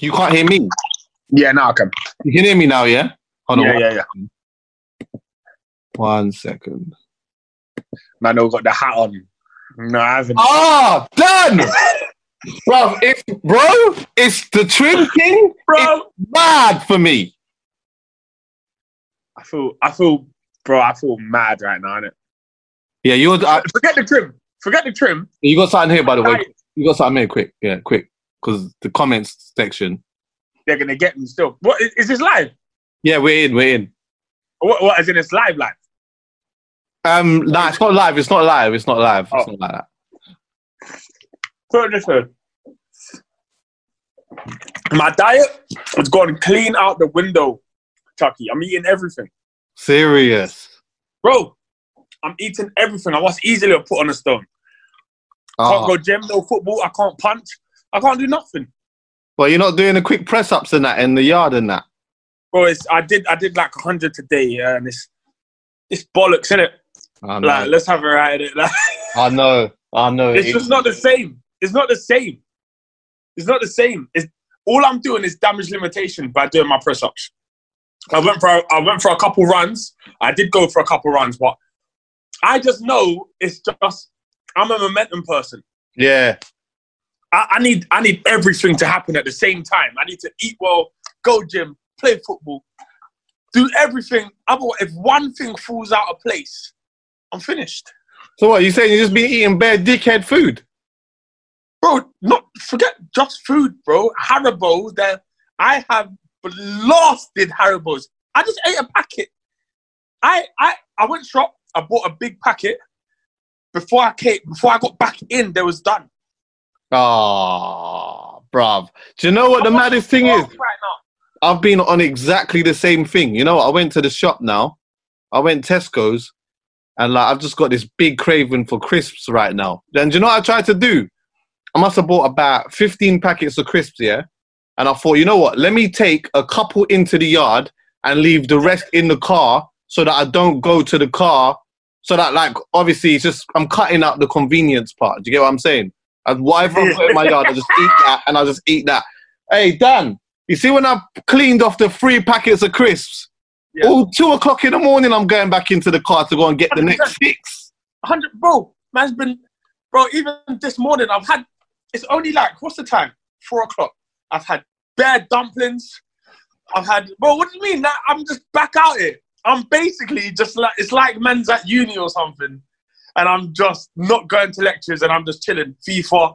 You can't hear me. Yeah, now I can. You can hear me now, yeah? Hold on. Yeah, one- yeah, yeah. One second. Man, I got the hat on. No, I haven't. Ah, done! bro, if, bro, it's the trim thing. bro, Mad for me. I feel, I feel, bro, I feel mad right now. Innit? Yeah, you're. Uh, Forget the trim. Forget the trim. you got something here, by the way. You got something here, quick. Yeah, quick. Because the comments section. They're gonna get me still. What is, is this live? Yeah, we're in. We're in. What, what? Is in this live live? Um, nah, it's not live. It's not live. It's not live. It's Oh. not like that. So listen, my diet has gone clean out the window, Chuckie. I'm eating everything, Serious. bro. I'm eating everything. I was easily put on a stone. Can't Oh. go gym, no football. I can't punch. I can't do nothing, Well, you're not doing the quick press ups and that in the yard and that. bro. It's, I did, I did like hundred today, yeah, and it's, it's bollocks, innit? I know. Like, let's have a ride at it. Like, I know. I know. it's It- just not the same. It's not the same. It's not the same. It's all I'm doing is damage limitation by doing my press ups. I went for a, I went for a couple runs. I did go for a couple runs, but I just know it's just I'm a momentum person. yeah. I, I need I need everything to happen at the same time. I need to eat well, go gym, play football, do everything. Otherwise, if one thing falls out of place, I'm finished. So what? You saying you just been eating bare dickhead food? bro. Not forget just food, bro. Haribo. That I have blasted Haribos. I just ate a packet. I I I went shop. I bought a big packet. Before I came, before I got back in, they was done. Oh, bruv. Do you know what the maddest thing is? I've been on exactly the same thing. You know? I went to the shop now. I went Tesco's, and like I've just got this big craving for crisps right now. Do you know what I tried to do? I must have bought about 15 packets of crisps, yeah. And I thought, you know what? Let me take a couple into the yard and leave the rest in the car so that I don't go to the car. So that, like, obviously, it's just I'm cutting out the convenience part. Do you get what I'm saying? And whatever I put in my yard, I just eat that, and I just eat that. Hey, Dan, you see when I cleaned off the three packets of crisps? Yeah. All two o'clock in the morning, I'm going back into the car to go and get the next six. hundred, bro. Man's been, bro. Even this morning, I've had. It's only like what's the time? Four o'clock. I've had bare dumplings. I've had, bro. What do you mean? Like, I'm just back out here. I'm basically just like it's like man's at uni or something, and I'm just not going to lectures and I'm just chilling FIFA,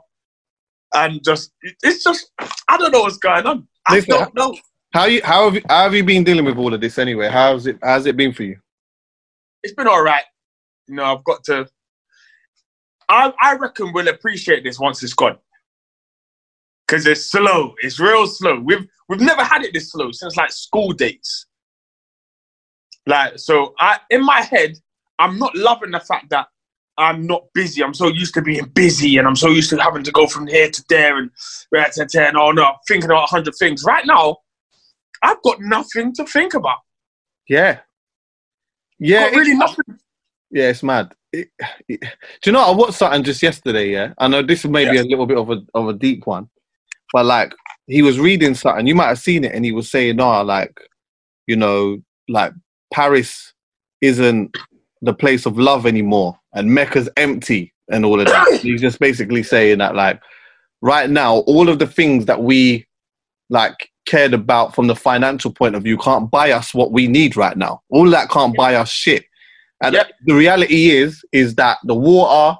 and just it's just I don't know what's going on. I Listen, don't know. How you how have you, how have you been dealing with all of this anyway? How's it how's it been for you? It's been all right. You know, I've got to. I I reckon we'll appreciate this once it's gone. Cause it's slow. It's real slow. We've we've never had it this slow since like school days. Like so, I in my head, I'm not loving the fact that I'm not busy. I'm so used to being busy, and I'm so used to having to go from here to there and right to there. And oh no, thinking about a hundred things. Right now, I've got nothing to think about. Yeah. Yeah, really nothing. yeah, it's mad. It- it- do you know I watched something just yesterday? Yeah, I know this is maybe Yes. a little bit of a of a deep one, but like he was reading something. You might have seen it, and he was saying, oh, like, you know, like Paris isn't the place of love anymore, and Mecca's empty, and all of that." He's just basically saying that, like, right now, all of the things that we like cared about from the financial point of view can't buy us what we need right now. All that can't buy us shit. And Yep. the reality is, is that the water,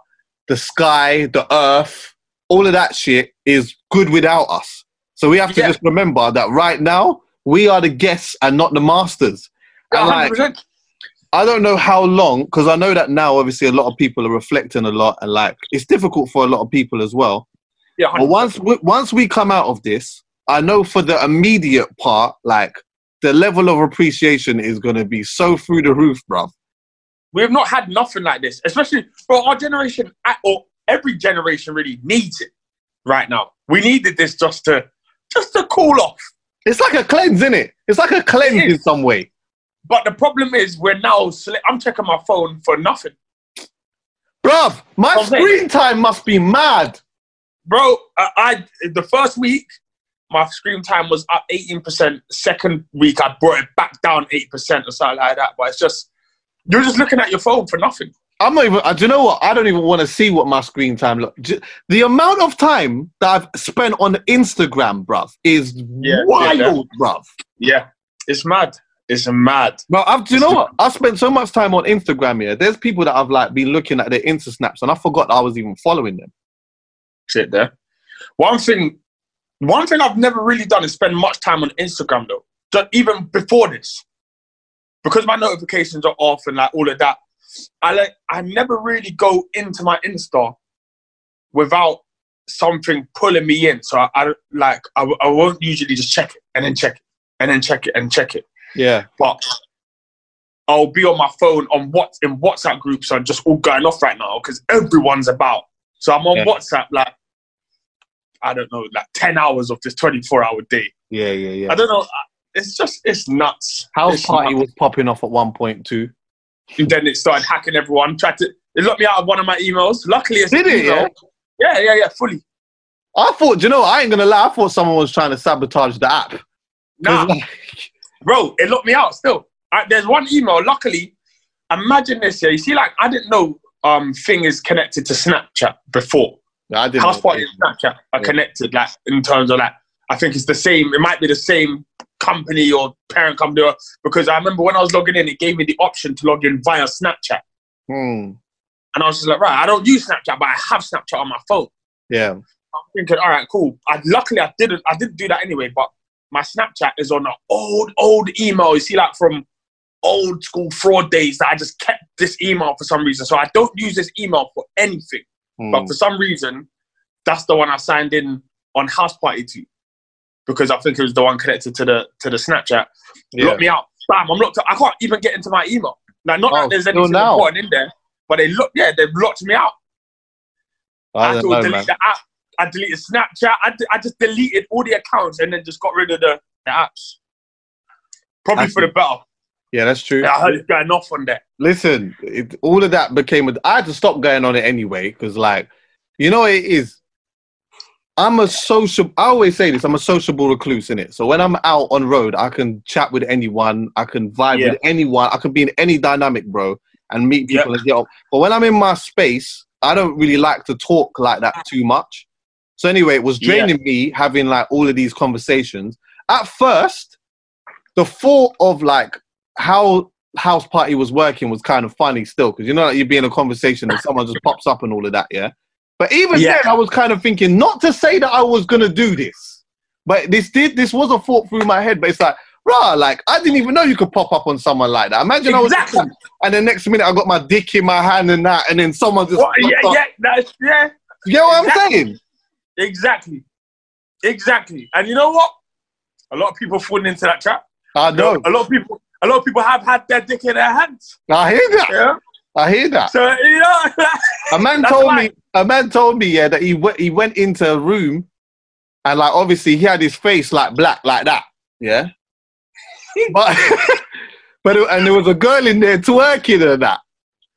the sky, the earth, all of that shit is good without us. So we have to just remember that right now we are the guests and not the masters. And like, 100%. I don't know how long, because I know that now obviously a lot of people are reflecting a lot, and like it's difficult for a lot of people as well. Yeah, But once we, once we come out of this, I know for the immediate part, like the level of appreciation is going to be so through the roof, bruv. We've not had nothing like this, especially for our generation, or every generation really needs it right now. We needed this just to just to cool off. It's like a cleanse, isn't it? It's like a cleanse It in some way. But the problem is, we're now. sli- I'm checking my phone for nothing, Bruv, my screen time must be mad. bro. I, I the first week, my screen time was up 18%. Second week, I brought it back down 8% or something like that. But it's just, you're just looking at your phone for nothing. I'm not even. uh, Do you know what? I don't even want to see what my screen time look. The amount of time that I've spent on Instagram, bruv, is Yeah, wild, yeah, bruv. Yeah, it's mad. It's mad. Well, I've, do you know what? I spent so much time on Instagram here. There's people that I've like been looking at their Insta snaps, and I forgot I was even following them. Shit there. One thing, one thing I've never really done is spend much time on Instagram though. Just even before this, because my notifications are off and like all of that. I like I never really go into my Insta without something pulling me in. So I, like I like I, I won't usually just check it and then check it and then check it and check it. Yeah, But I'll be on my phone on what in WhatsApp groups are just all going off right now because everyone's about. So I'm on Yeah. WhatsApp like I don't know, like ten hours of this 24 hour day. yeah, yeah, yeah. I don't know. It's just it's nuts. House It's party nuts. was popping off at one point too. And then it started hacking everyone. Tried to it locked me out of one of my emails. Luckily, it's Did it, email. Yeah, yeah, yeah, fully. I thought, do you know, I ain't gonna lie. I thought someone was trying to sabotage the app. Nah, bro, it locked me out still. I, there's one email. Luckily, imagine this. Yeah, you see, like I didn't know um thing is connected to Snapchat before. I didn't. House know. Party and Snapchat are Yeah. connected, like in terms of like I think it's the same. It might be the same company or parent company, or, because I remember when I was logging in, it gave me the option to log in via Snapchat, Hmm. and I was just like, right, I don't use Snapchat, but I have Snapchat on my phone. Yeah. I'm thinking, all right, cool. I, luckily, I didn't. I didn't do that anyway. But my Snapchat is on an old, old email. You see, like from old school fraud days that I just kept this email for some reason. So I don't use this email for anything. Hmm. But for some reason, that's the one I signed in on House Party to, because I think it was the one connected to the to the Snapchat. yeah. Locked me out. Bam! I'm locked. Out. I can't even get into my email. Like, not Oh, that there's anything now? important in there, but they look. Yeah, they've locked me out. I, I had to know, delete man. the app. I deleted Snapchat. I, d- I just deleted all the accounts and then just got rid of the, the apps. Probably for the better. Yeah, that's true. I heard it's going off on there. Listen, it, all of that became. A, I had to stop going on it anyway because, like, you know, what it is. I'm a social. I always say this. I'm a sociable recluse in it. So when I'm out on road, I can chat with anyone. I can vibe Yeah. with anyone. I can be in any dynamic, bro, and meet Yeah. people and get up. But when I'm in my space, I don't really like to talk like that too much. So anyway, it was Yeah. draining me having like all of these conversations. At first, the thought of like how house party was working was kind of funny still because you know like you'd be in a conversation and someone just pops up and all of that yeah but even Yeah. then i was kind of thinking not to say that i was gonna do this but this did this was a thought through my head but it's like rah like i didn't even know you could pop up on someone like that imagine Exactly. i was and the next minute i got my dick in my hand and that and then someone just What? Yeah, up. yeah, that's, yeah, you get what i'm saying exactly. Exactly. And you know what? A lot of people falling into that trap. i know A lot of people a lot of people have had their dick in their hands. i hear that Yeah. i hear that So you know A man told why- me. A man told me, yeah, that he went. He went into a room, and like obviously he had his face like black like that, yeah. but but it- and there was a girl in there twerking and that.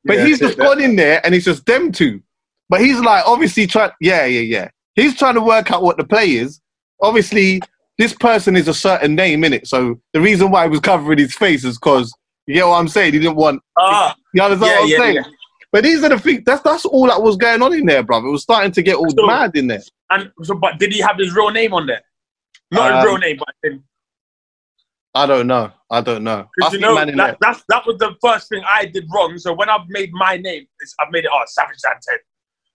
But Yeah, he's just that- gone in there, and it's just them two. But he's like obviously trying. Yeah, yeah, yeah. He's trying to work out what the play is. Obviously, this person is a certain name in it. So the reason why he was covering his face is because you get what I'm saying. He didn't want. Ah, You understand yeah, what I'm yeah, saying? yeah. But these are the things. That's that's all that was going on in there, brother. It was starting to get all So- mad in there. And so, but did he have his real name on there? Not Um, his real name, but him. I don't know. I don't know. I you know that, that's that was the first thing I did wrong. So when I've made my name, I've made it oh Savage Dan Ten.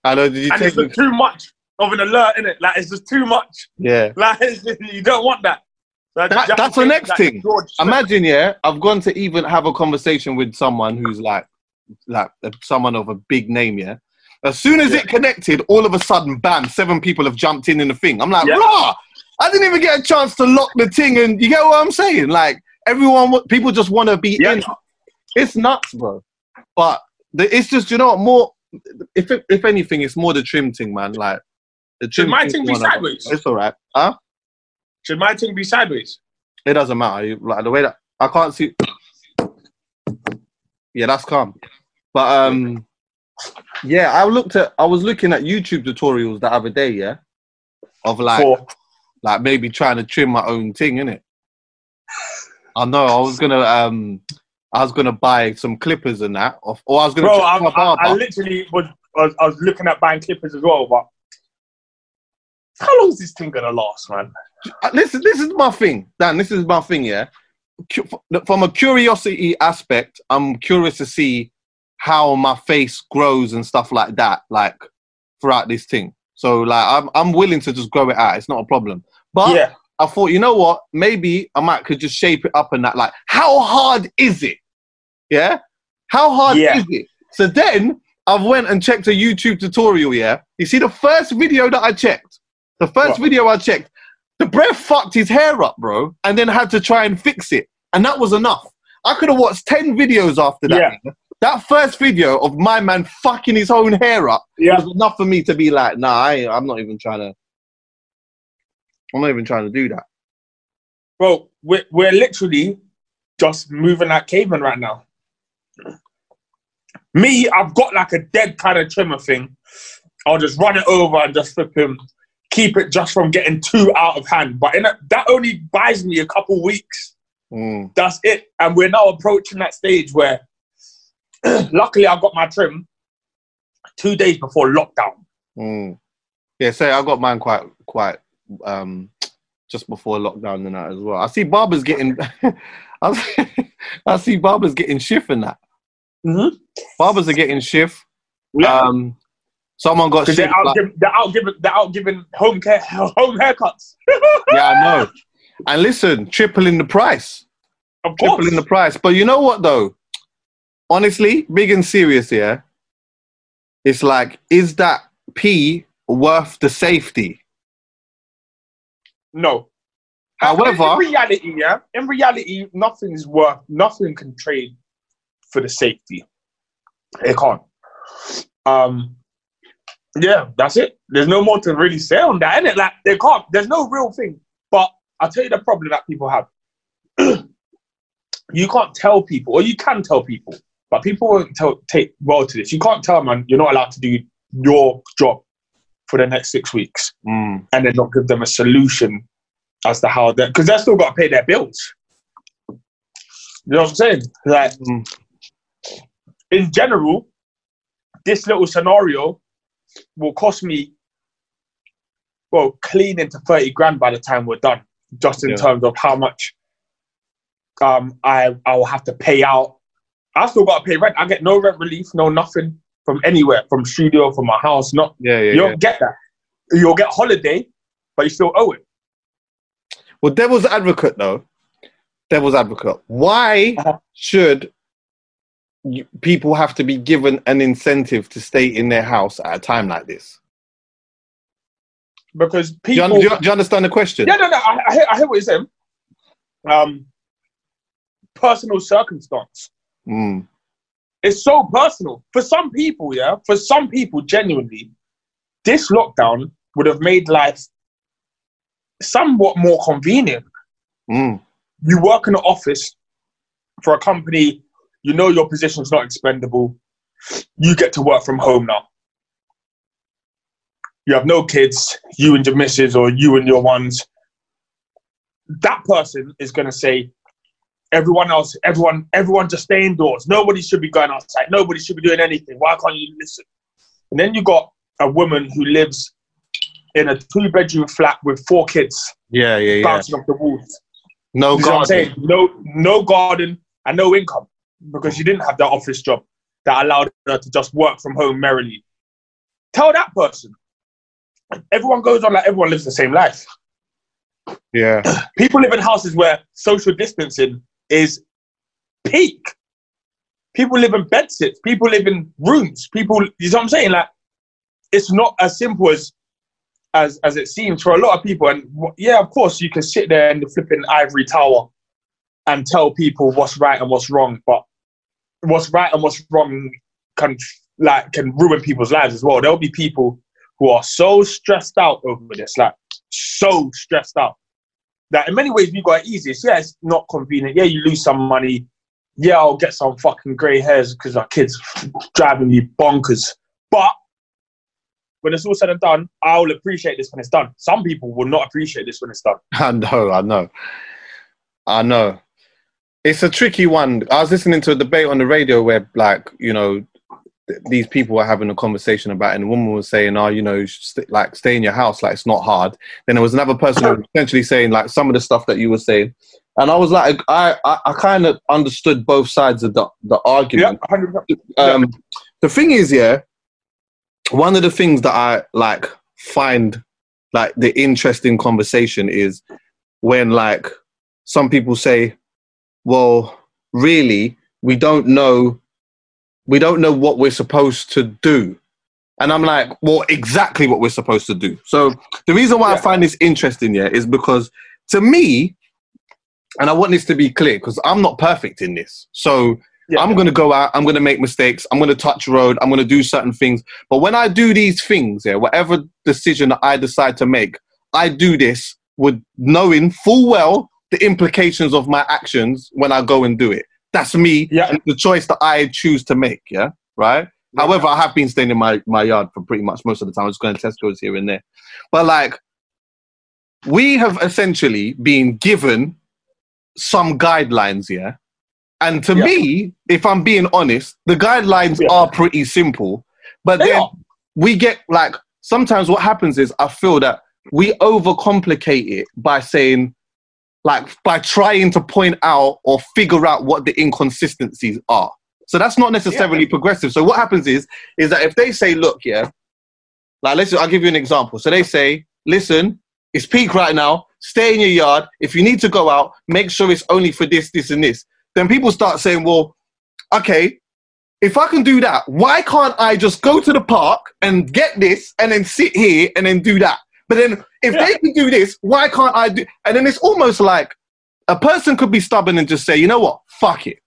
I know. Did you and take it's too much of an alert in it. Like it's just too much. Yeah. Like just- you don't want that. So That- just have to that's the next that thing. George Imagine, yeah. I've gone to even have a conversation with someone who's like, like someone of a big name, yeah. As soon as Yeah. it connected, all of a sudden, bam! Seven people have jumped in in the thing. I'm like, Yeah. I didn't even get a chance to lock the thing, and you get what I'm saying? Like everyone, people just want to be Yeah. in. It's nuts, bro. But the, it's just you know what more. If if anything, it's more the trim thing, man. Like trim. my thing be sideways? It's all right, huh? Should my thing be sideways? It doesn't matter. You- Like the way that I can't see. Yeah, that's calm. But um, yeah, I looked at. I was looking at YouTube tutorials the other day. Yeah, of like For Like maybe trying to trim my own thing, innit? I know. I was gonna um, I was gonna buy some clippers and that, or, or I was gonna. Bro, I, I. I literally was, I was I was looking at buying clippers as well, but how long is this thing gonna last, man? Uh, Listen, this is my thing, Dan. This is my thing. Yeah, from a curiosity aspect, I'm curious to see how my face grows and stuff like that, like throughout this thing. So, like, I'm I'm willing to just grow it out. It's not a problem. But yeah, I thought, you know what? Maybe I might could just shape it up and that. Like, how hard is it? Yeah, how hard Yeah. is it? So then I went and checked a YouTube tutorial. Yeah, you see the first video that I checked, the first What? video I checked, the breath fucked his hair up, bro, and then had to try and fix it, and that was enough. I could have watched ten videos after that. Yeah. That first video of my man fucking his own hair up yeah. was enough for me to be like, nah, I, I'm not even trying to. I'm not even trying to do that. Bro, we're we're literally just moving like cavemen right now. Me, I've got like a dead kind of trimmer thing. I'll just run it over and just flip him, keep it just from getting too out of hand. But in a, that only buys me a couple weeks. Mm. That's it. And we're now approaching that stage where, luckily, I got my trim two days before lockdown. Mm. Yeah, say I got mine quite quite um just before lockdown and that as well. I see barbers getting I see, barbers getting shift in that. Mm-hmm. Barbers are getting shift. Yeah. Um someone got Because they're out, like- giving, they're out giving, they're out giving home care, home haircuts. yeah, I know. And listen, tripling the price. Of course. tripling the price. But you know what though? Honestly, big and serious, yeah. It's like, is that P worth the safety? No. However- in reality, yeah, in reality, nothing is worth, nothing can trade for the safety. It can't. Um, yeah, that's it. There's no more to really say on that, innit? Like, they can't. There's no real thing. But I'll tell you the problem that people have. you can't tell people, or you can tell people, but people won't tell, take well to this. You can't tell man you're not allowed to do your job for the next six weeks Mm. and then not give them a solution as to how that because they're still got to pay their bills. You know what I'm saying? Like Mm. in general, this little scenario will cost me well clean into 30 grand by the time we're done, just in Yeah. terms of how much um I I will have to pay out. I still got to pay rent. I get no rent relief, no nothing from anywhere, from studio, from my house, not Yeah, yeah, you yeah. don't get that. You'll get holiday, but you still owe it. Well, devil's advocate though. Devil's advocate. Why Uh-huh. should you, people have to be given an incentive to stay in their house at a time like this? Because Do you, do you, do you understand the question? yeah, no, no, I, I, hear, I hear what you're saying. Um, personal circumstance. Mm. It's so personal. For some people, yeah, for some people, genuinely, this lockdown would have made life somewhat more convenient. Mm. You work in an office for a company, you know your position's not expendable. You get to work from home now. You have no kids, you and your missus or you and your ones. That person is going to say, everyone else, everyone, everyone just stay indoors. Nobody should be going outside. Nobody should be doing anything. Why can't you listen? And then you got a woman who lives in a two bedroom flat with four kids Yeah, yeah, yeah. bouncing off the walls. No You see what I'm garden. No, no garden and no income because she didn't have that office job that allowed her to just work from home merrily. Tell that person. Everyone goes on like everyone lives the same life. Yeah. People live in houses where social distancing is peak. People live in bed sits. People live in rooms. People, you know what I'm saying? Like, it's not as simple as as as it seems for a lot of people. And yeah, of course, you can sit there in the flipping ivory tower and tell people what's right and what's wrong, but what's right and what's wrong can like can ruin people's lives as well. There'll be people who are so stressed out over this, like so stressed out that in many ways we got it easiest. Yeah, it's not convenient. Yeah, you lose some money. Yeah, I'll get some fucking grey hairs because our kids driving me bonkers. But when it's all said and done, I'll appreciate this when it's done. Some people will not appreciate this when it's done. I know, I know, I know. It's a tricky one. I was listening to a debate on the radio where, like, you know, th- these people were having a conversation about, it and the woman was saying, "Oh, you know, st- like stay in your house, like it's not hard." Then there was another person who was essentially saying, like, some of the stuff that you were saying, and I was like, I, I, I kind of understood both sides of the the Yeah, argument. 100%. um, the thing is, yeah, one of the things that I like find like the interesting conversation is when like some people say, "Well, really, we don't know, we don't know what we're supposed to do," and I'm like, "Well, exactly what we're supposed to do." So the reason why I find this interesting, yeah, is because to me, and I want this to be clear because I'm not perfect in this, so. Yeah. I'm going to go out, I'm going to make mistakes, I'm going to touch road, I'm going to do certain things. But when I do these things, yeah, whatever decision that I decide to make, I do this with knowing full well the implications of my actions when I go and do it. That's me Yeah. and the choice that I choose to make, yeah, right? Yeah. However, I have been staying in my, my yard for pretty much most of the time. I was going to Tesco's here and there. But like, we have essentially been given some guidelines, yeah? And to Yeah. me, if I'm being honest, the guidelines Yeah. are pretty simple. But They then are. we get like sometimes what happens is I feel that we overcomplicate it by saying like by trying to point out or figure out what the inconsistencies are. So that's not necessarily progressive. So what happens is is that if they say, look, yeah, like let's I'll give you an example. So they say, listen, it's peak right now, stay in your yard. If you need to go out, make sure it's only for this, this, and this. Then people start saying, well, okay, if I can do that, why can't I just go to the park and get this and then sit here and then do that? But then if Yeah. they can do this, why can't I do? And then it's almost like a person could be stubborn and just say, you know what, fuck it,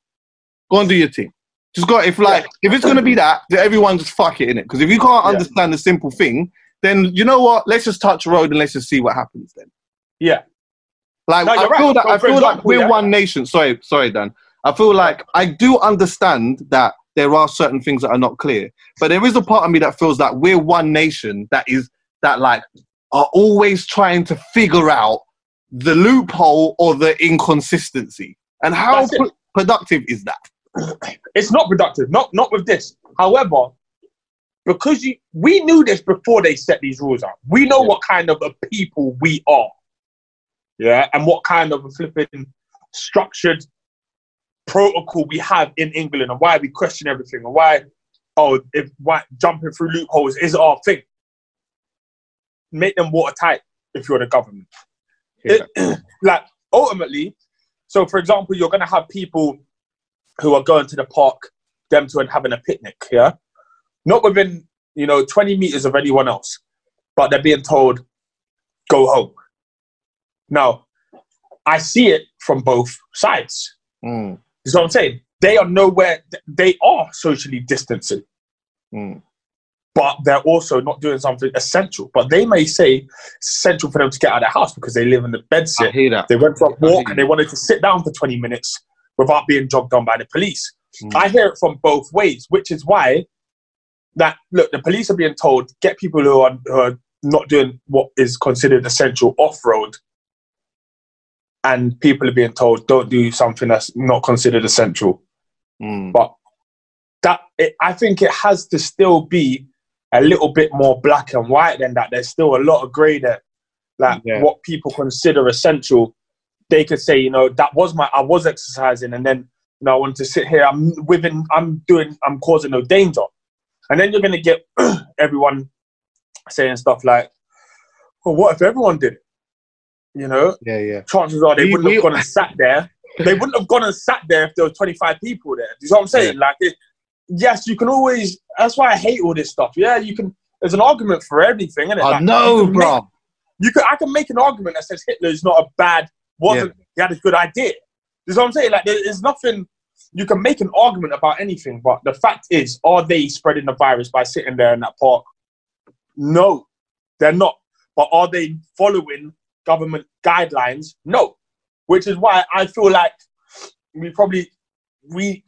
go and do your thing. Just go. If like if it's gonna be that, then everyone just fuck it in it. Because if you can't Yeah. understand the simple thing, then you know what? Let's just touch road and let's just see what happens then. Yeah. Like No, I you're right. feel that I feel like we're yeah. one nation. Sorry, sorry, Dan. I feel like I do understand that there are certain things that are not clear, but there is a part of me that feels that we're one nation that is that like are always trying to figure out the loophole or the inconsistency. And how pro- productive is that? It's not productive. Not not with this. However, because you, we knew this before they set these rules out. We know Yeah. what kind of a people we are. Yeah, and what kind of a flipping structured protocol we have in England and why we question everything and why oh if why jumping through loopholes is our thing. Make them watertight if you're the government. It- like ultimately, so for example, you're gonna have people who are going to the park, them to and having a picnic, yeah? Not within, you know, 20 meters of anyone else, but they're being told, go home. Now, I see it from both sides. Mm, You know what I'm saying? They are nowhere, they are socially distancing, mm. But they're also not doing something essential. But they may say it's essential for them to get out of their house because they live in the I bedsit. hear that. They went for a walk and they wanted to sit down for 20 minutes without being jogged on by the police. Mm. I hear it from both ways, which is why that look, the police are being told get people who are, who are not doing what is considered essential off road, and people are being told don't do something that's not considered essential. Mm. But that it, I think it has to still be a little bit more black and white than that. There's still a lot of grey there, like Yeah. what people consider essential. They could say, you know, that was my I was exercising, and then you know I wanted to sit here. I'm within. I'm doing. I'm causing no danger, and then you're gonna get everyone saying stuff like, "Well, what if everyone did it?" You know, Yeah, yeah. chances are they We- wouldn't we- have gone and sat there. They wouldn't have gone and sat there if there were 25 people there. Do you know what I'm saying? Like, it, yes, you can always. That's why I hate all this stuff. Yeah, you can. There's an argument for everything, isn't it? I Like, know, bro. Make, you can. I can make an argument that says Hitler's not a bad. Wasn't he had a good idea? You know what I'm saying? Like, there's nothing. You can make an argument about anything, but the fact is, are they spreading the virus by sitting there in that park? No, they're not. But are they following government guidelines? No. Which is why I feel like we probably we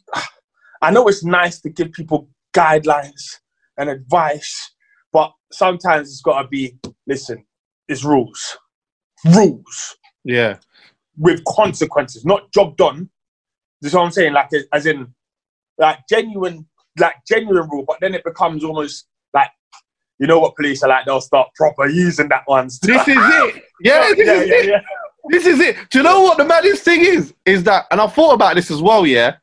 I know it's nice to give people guidelines and advice, but sometimes it's got to be listen. It's rules, rules Yeah. with consequences, not job done. This is what I'm saying. Like as in, like genuine, like genuine rule. But then it becomes almost like, you know what police are like. They'll start proper using that one. This is it. Yeah, this yeah, is yeah, it. yeah. This is it. Do you know what the maddest thing is? Is that, and I thought about this as well. Yeah,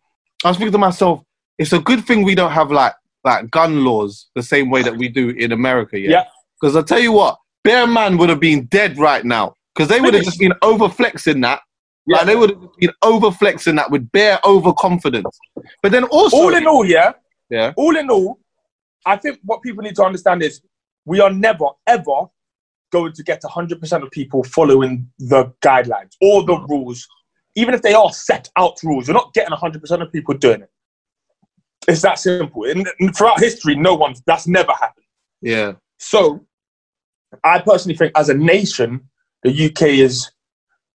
I was thinking to myself, it's a good thing we don't have like like gun laws the same way that we do in America. Yeah, Yeah. because I tell you what, Bare Man would have been dead right now because they would have just been overflexing that. Yeah. Like they would have been overflexing that with bare overconfidence. But then also, all in all, yeah, yeah, all in all, I think what people need to understand is we are never, ever going to get 100% of people following the guidelines or the rules. Even if they are set out rules, you're not getting 100% of people doing it. It's that simple. And throughout history, no one, that's never happened. yeah, So I personally think as a nation, the UK is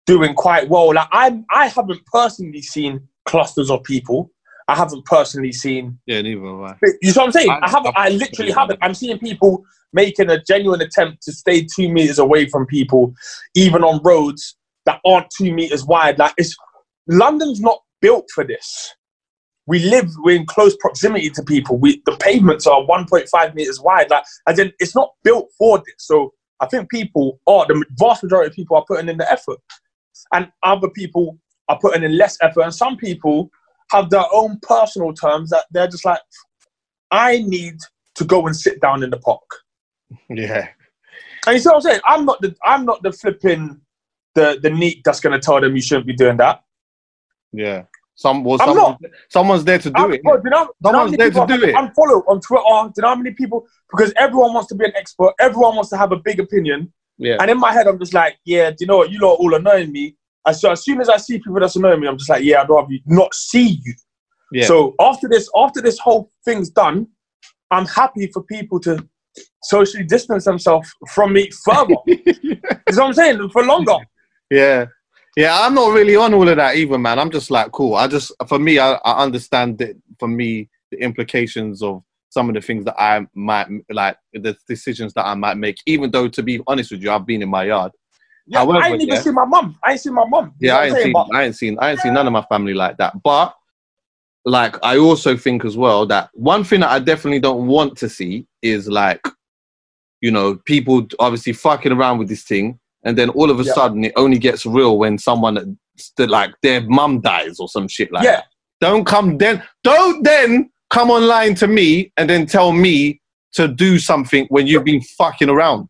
doing quite well. Like I, I haven't personally seen clusters of people. I haven't personally seen yeah, neither have I. you see what I'm saying? I- I, haven't. I literally haven't. I'm seeing people making a genuine attempt to stay two meters away from people, even on roads that aren't two meters wide. Like it's London's not built for this. We live we're in close proximity to people. We the pavements are 1.5 meters wide. Like as in, it's not built for this. So I think people are the vast majority of people are putting in the effort, and other people are putting in less effort, and some people have their own personal terms that they're just like, I need to go and sit down in the park. Yeah, And you see what I'm saying? I'm not the I'm not the flipping the the neat that's gonna tell them you shouldn't be doing that. yeah. Some well, I'm someone, someone's there to do I'm, it. bro, you know, do you know Someone's there to do it. I unfollow on Twitter? Do you know how many people? Because everyone wants to be an expert. Everyone wants to have a big opinion. Yeah, And in my head, I'm just like, yeah, do you know what? You lot are all annoying me. And so as soon as I see people that's annoying me, I'm just like, yeah, I'd rather not see you. yeah. So after this, after this whole thing's done, I'm happy for people to socially distance themselves from me further. you know what I'm saying? For longer. Yeah. Yeah, I'm not really on all of that either, man. I'm just like, cool. I just, for me, I, I understand that for me, the implications of some of the things that I might, like, the decisions that I might make, even though, to be honest with you, I've been in my yard. Yeah, However, I ain't even yeah. seen my mum. I ain't seen my mum. Yeah, I ain't seen, But I ain't seen, I ain't seen none of my family like that. But, like, I also think as well that one thing that I definitely don't want to see is like, you know, people obviously fucking around with this thing, and then all of a Yeah. sudden it only gets real when someone that like their mum dies or some shit like yeah, that. Don't come then. Don't then come online to me and then tell me to do something when you've been fucking around.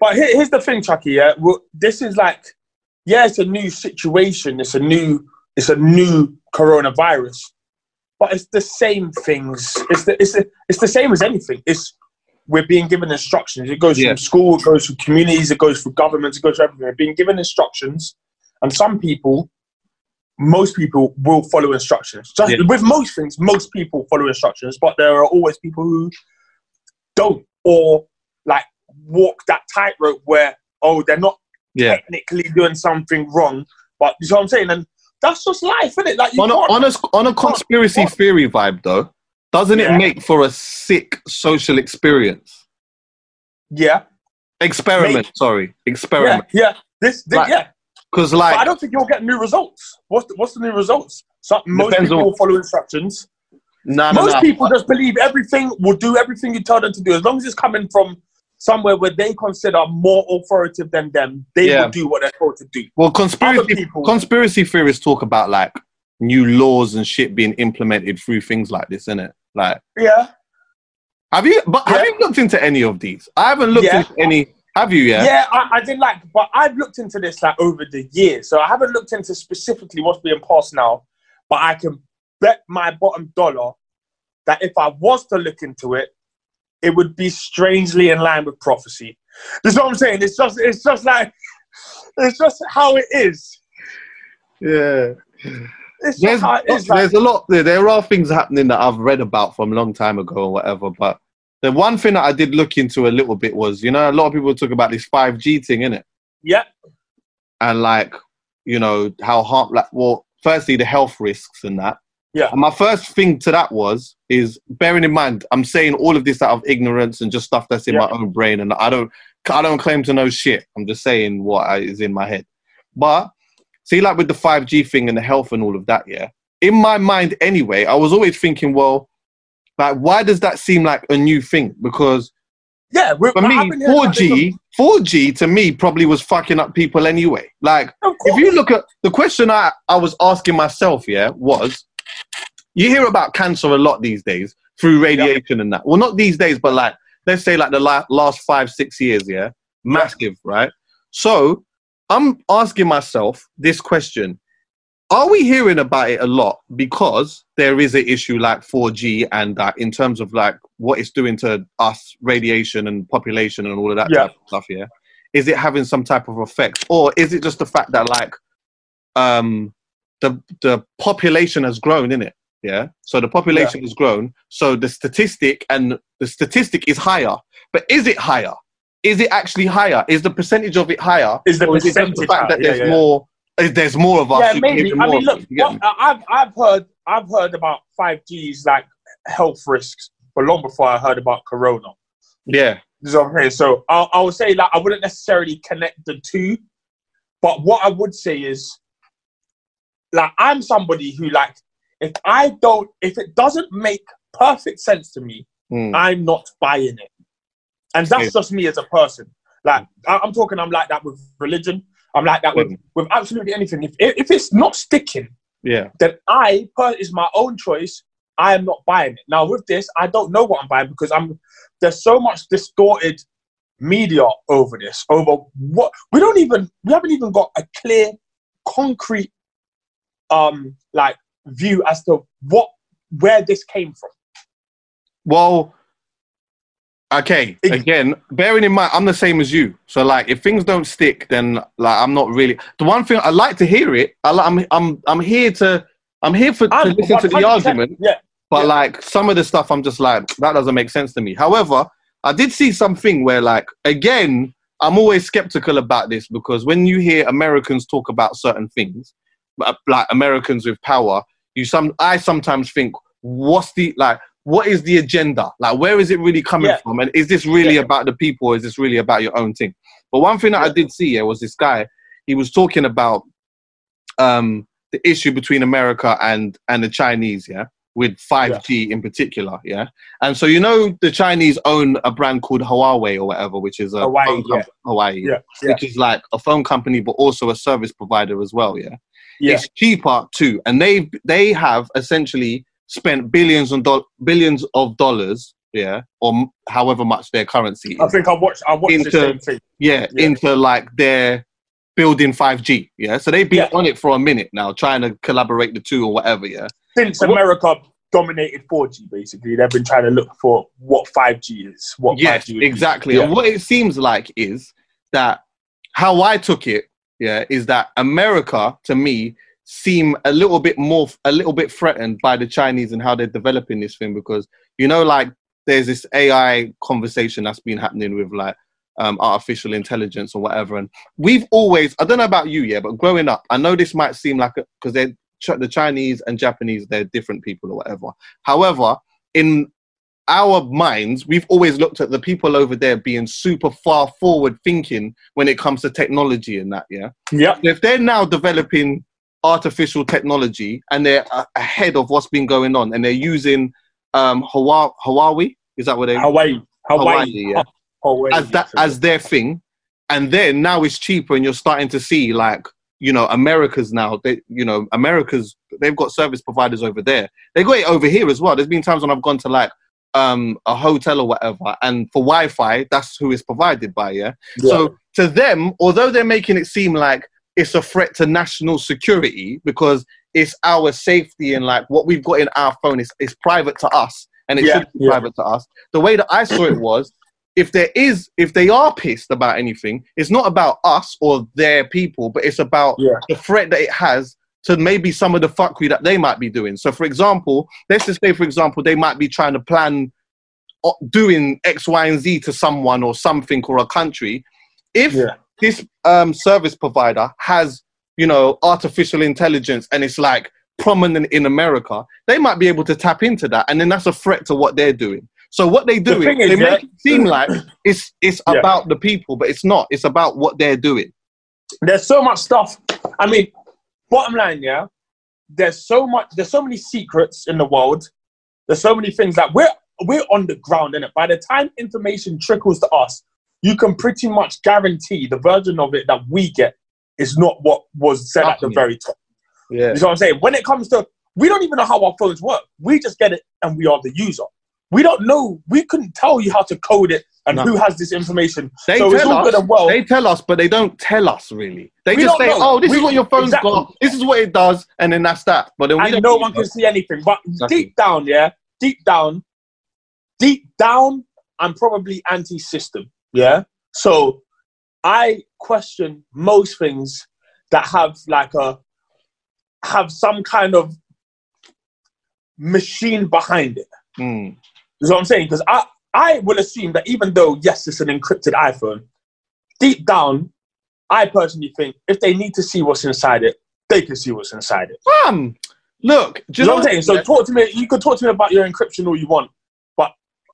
but here, here's the thing, Chuckie. Yeah, well, this is like, yeah, it's a new situation. It's a new, it's a new coronavirus, but it's the same things. It's the, it's the, it's the same as anything. It's we're being given instructions. It goes Yeah. from school, it goes from communities, it goes through governments, it goes through everything. We're being given instructions, and some people, most people will follow instructions. Just Yeah. with most things, most people follow instructions, but there are always people who don't or like walk that tightrope where oh they're not Yeah. technically doing something wrong, but you know what I'm saying? And that's just life, isn't it? Like On a, on a on a conspiracy theory vibe though, doesn't it make for a sick social experience? yeah, Experiment, sorry, experiment. yeah. This, this Like, yeah. Because But I don't think you'll get new results. What's the, what's the new results? Some, most people on- will follow instructions. no, no, most no. people just believe everything will do everything you tell them to do. As long as it's coming from somewhere where they consider more authoritative than them, they Yeah. will do what they're told to do. Well, conspiracy people, conspiracy theorists talk about like new laws and shit being implemented through things like this, isn't it? Like, yeah, have you? But have you looked into any of these? I haven't looked Yeah. into any. Have you? yeah, Yeah. I, I did like, but I've looked into this like over the years, so I haven't looked into specifically what's being passed now. But I can bet my bottom dollar that if I was to look into it, it would be strangely in line with prophecy. That's what I'm saying. It's just, it's just like, it's just how it is. Yeah. It's There's, how it is. Like, there's a lot. There, there are things happening that I've read about from a long time ago or whatever. But the one thing that I did look into a little bit was, you know, a lot of people talk about this 5G thing, innit? yeah, And like, you know, how harm, like, well, firstly, the health risks and that. Yeah. And my first thing to that was is bearing in mind I'm saying all of this out of ignorance and just stuff that's in Yeah. my own brain, and I don't I don't claim to know shit. I'm just saying what I, is in my head. But see, like with the 5G thing and the health and all of that, yeah. In my mind, anyway, I was always thinking, well, like, why does that seem like a new thing? Because Yeah, for me, 4G, 4G to me probably was fucking up people anyway. Like, if you look at the question I, I was asking myself, yeah, was you hear about cancer a lot these days through radiation and that. Well, not these days, but like, let's say like the la- last five, six years, yeah, massive, right? So I'm asking myself this question. Are we hearing about it a lot because there is an issue like 4G and that in terms of like what it's doing to us, radiation and population and all of that Yeah. type of stuff, yeah? Is it having some type of effect? Or is it just the fact that like um the the population has grown in it yeah so the population has grown so the statistic and the statistic is higher but is it higher is it actually higher is the percentage of it higher Is the or is it just the fact that higher? Yeah, there's yeah, yeah. more is there's more of us Yeah, maybe. I mean, look, what. I've I've heard I've heard about five Gs like health risks for long before I heard about Corona. yeah This is I'm saying. So I, I would say like I wouldn't necessarily connect the two, but what I would say is like I'm somebody who like if I don't if it doesn't make perfect sense to me, Mm. I'm not buying it, and that's Yeah. just me as a person. Like I, I'm talking, I'm like that with religion. I'm like that with with absolutely anything. If if it's not sticking, yeah then I, per is my own choice. I am not buying it. Now with this, I don't know what I'm buying because I'm there's so much distorted media over this. Over what we don't even we haven't even got a clear, concrete, um, like view as to what where this came from. well okay again bearing in mind i'm the same as you so like if things don't stick then like i'm not really the one thing i like to hear it I, li- i'm i'm i'm here to i'm here for to listen to the argument Yeah, But Yeah. like some of the stuff, I'm just like that doesn't make sense to me. However, I did see something where like again, I'm always skeptical about this because when you hear Americans talk about certain things, uh, like Americans with power, you some I sometimes think, what's the like? What is the agenda? Like, where is it really coming Yeah. from? And is this really Yeah. about the people, or is this really about your own thing? But one thing that I did see yeah, was this guy. He was talking about um, the issue between America and and the Chinese, yeah, with 5G in particular, yeah. And so you know the Chinese own a brand called Huawei or whatever, which is a Hawaii, phone yeah. Hawaii, yeah, yeah, which is like a phone company but also a service provider as well, yeah. yeah. It's cheaper too, and they they have essentially spent billions and do- billions of dollars, yeah, or m- however much their currency I think I watched I watched Into- the same thing. yeah, Yeah. into like their building 5G, yeah. So they've been Yeah. on it for a minute now, trying to collaborate the two or whatever, yeah. Since What- America dominated 4G, basically, they've been trying to look for what 5G is. What Yes, 5G would exactly. Yeah. And what it seems like is that how I took it, yeah, is that America to me seem a little bit more, a little bit threatened by the Chinese and how they're developing this thing because you know, like there's this AI conversation that's been happening with like um, artificial intelligence or whatever, and we've always, I don't know about you, yeah, but growing up, I know this might seem like because they're the Chinese and Japanese, they're different people or whatever. However, in our minds, we've always looked at the people over there being super far forward thinking when it comes to technology and that, yeah. Yep. If they're now developing artificial technology and they're ahead of what's been going on and they're using um, Hawa- Huawei, is that what they Hawaii. Hawaii. Hawaii, yeah. Hawaii. as that as their thing, and then now it's cheaper, and you're starting to see like you know America's now. They you know America's they've got service providers over there. They got it over here as well. There's been times when I've gone to like um a hotel or whatever, and for Wi-Fi, that's who it's provided by. Yeah. Yeah. So to them, although they're making it seem like it's a threat to national security because it's our safety and like what we've got in our phone is, is private to us and it Yeah, should be yeah. private to us. The way that I saw it was if there is if they are pissed about anything, it's not about us or their people, but it's about Yeah. the threat that it has to maybe some of the fuckery that they might be doing. So for example, let's just say for example, they might be trying to plan uh, doing X, Y, and Z to someone or something or a country. If. This um, service provider has, you know, artificial intelligence and it's like prominent in America, they might be able to tap into that, and then that's a threat to what they're doing. So what they do The is is, they yeah- make it seem like it's it's Yeah. about the people, but it's not. It's about what they're doing. there's so much stuff. I mean, bottom line, yeah. There's so much. There's so many secrets in the world. There's so many things that we're we're on the ground in it. By the time information trickles to us, you can pretty much guarantee the version of it that we get is not what was said at the very top. Yeah. You know what I'm saying? When it comes to, we don't even know how our phones work. We just get it and we are the user. We don't know. We couldn't tell you how to code it and No. who has this information. They so tell all us. good and well. They tell us, but they don't tell us really. They We just say, know. "Oh, this We- is what your phone's exactly. got. This is what it does," and then that's that. But then we and no one can see anything. But Exactly. deep down, yeah, deep down, deep down, I'm probably anti-system. Yeah, so I question most things that have like a have some kind of machine behind it. Mm. You know what I'm saying? Because I I will assume that even though yes, it's an encrypted iPhone, deep down, I personally think if they need to see what's inside it, they can see what's inside it. Um, look, you know what I'm saying? So talk to me. You can talk to me about your encryption all you want,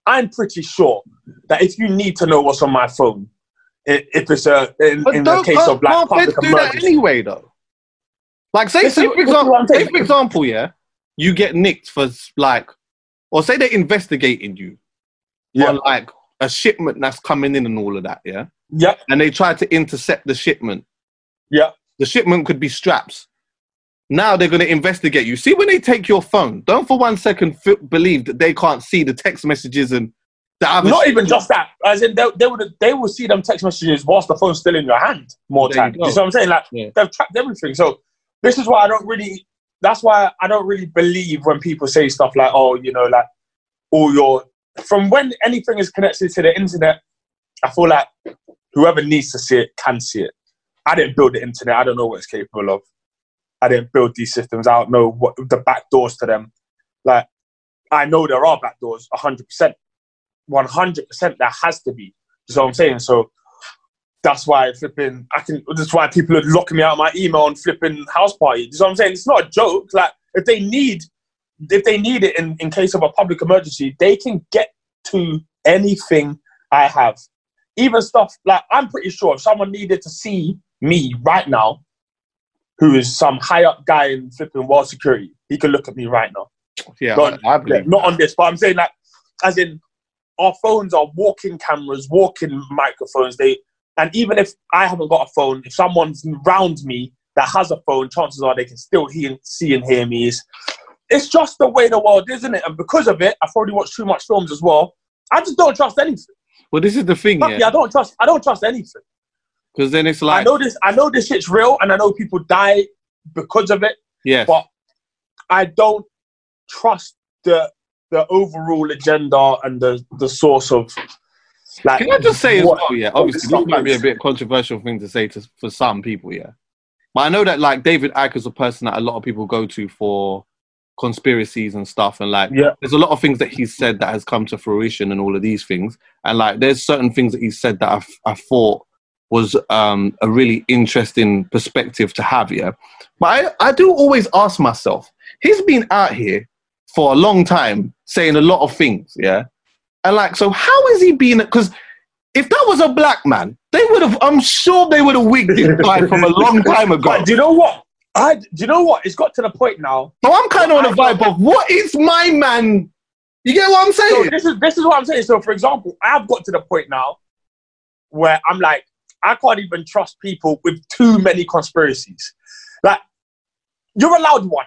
I'm pretty sure that if you need to know what's on my phone, if it's a in, in the case of like public do that emergency, anyway, though. Like, say, say for this is what example, say for example, yeah, you get nicked for like, or say they're investigating you Yeah. on like a shipment that's coming in and all of that, yeah, yeah, and they try to intercept the shipment. yeah, The shipment could be straps. Now they're going to investigate you. See, when they take your phone, don't for one second f- believe that they can't see the text messages and the other. not even just that. As in, they, they would they will see them text messages whilst the phone's still in your hand more There you time. You, go. see what I'm saying? Like Yeah. they've tracked everything. So this is why I don't really. That's why I don't really believe when people say stuff like, "Oh, you know, like all your." From when anything is connected to the internet, I feel like whoever needs to see it can see it. I didn't build the internet. I don't know what it's capable of. I didn't build these systems. I don't know what the back doors to them. Like, I know there are back doors, 100%. 100% there has to be. Know what I'm saying? So that's why flipping, I can, that's why people are locking me out of my email and flipping house party. Know what I'm saying? It's not a joke. Like, if they need, if they need it in, in case of a public emergency, they can get to anything I have. Even stuff like I'm pretty sure if someone needed to see me right now, who is some high up guy in flipping world security, he could look at me right now. Yeah, Not- I, I believe. not on this, but I'm saying like, as in, our phones are walking cameras, walking microphones. They and even if I haven't got a phone, if someone's around me that has a phone, chances are they can still hear, see and hear me. It's, it's just the way the world is, isn't it? And because of it, I've probably watched too much films as well. I just don't trust anything. Well, this is the thing, yeah, I don't trust. I don't trust anything. Because then it's like I know this. I know this shit's real, and I know people die because of it. Yeah. but I don't trust the the overall agenda and the the source of like. Can I just say as well, yeah, obviously this might be a bit controversial thing to say to, for some people, yeah. But I know that like David Icke is a person that a lot of people go to for conspiracies and stuff, and like Yeah. there's a lot of things that he's said that has come to fruition and all of these things, and like there's certain things that he said that I, I thought was um, a really interesting perspective to have, yeah. But I, I do always ask myself, he's been out here for a long time saying a lot of things, yeah. And like, so how is he being? Because if that was a black man, they would have. I'm sure they would have wigged this guy from a long time ago. But do you know what? I do you know what? It's got to the point now. So I'm kind of on I a vibe of what is my man? You get what I'm saying? So saying? this is this is what I'm saying. So for example, I've got to the point now where I'm like, I can't even trust people with too many conspiracies. Like, you're allowed one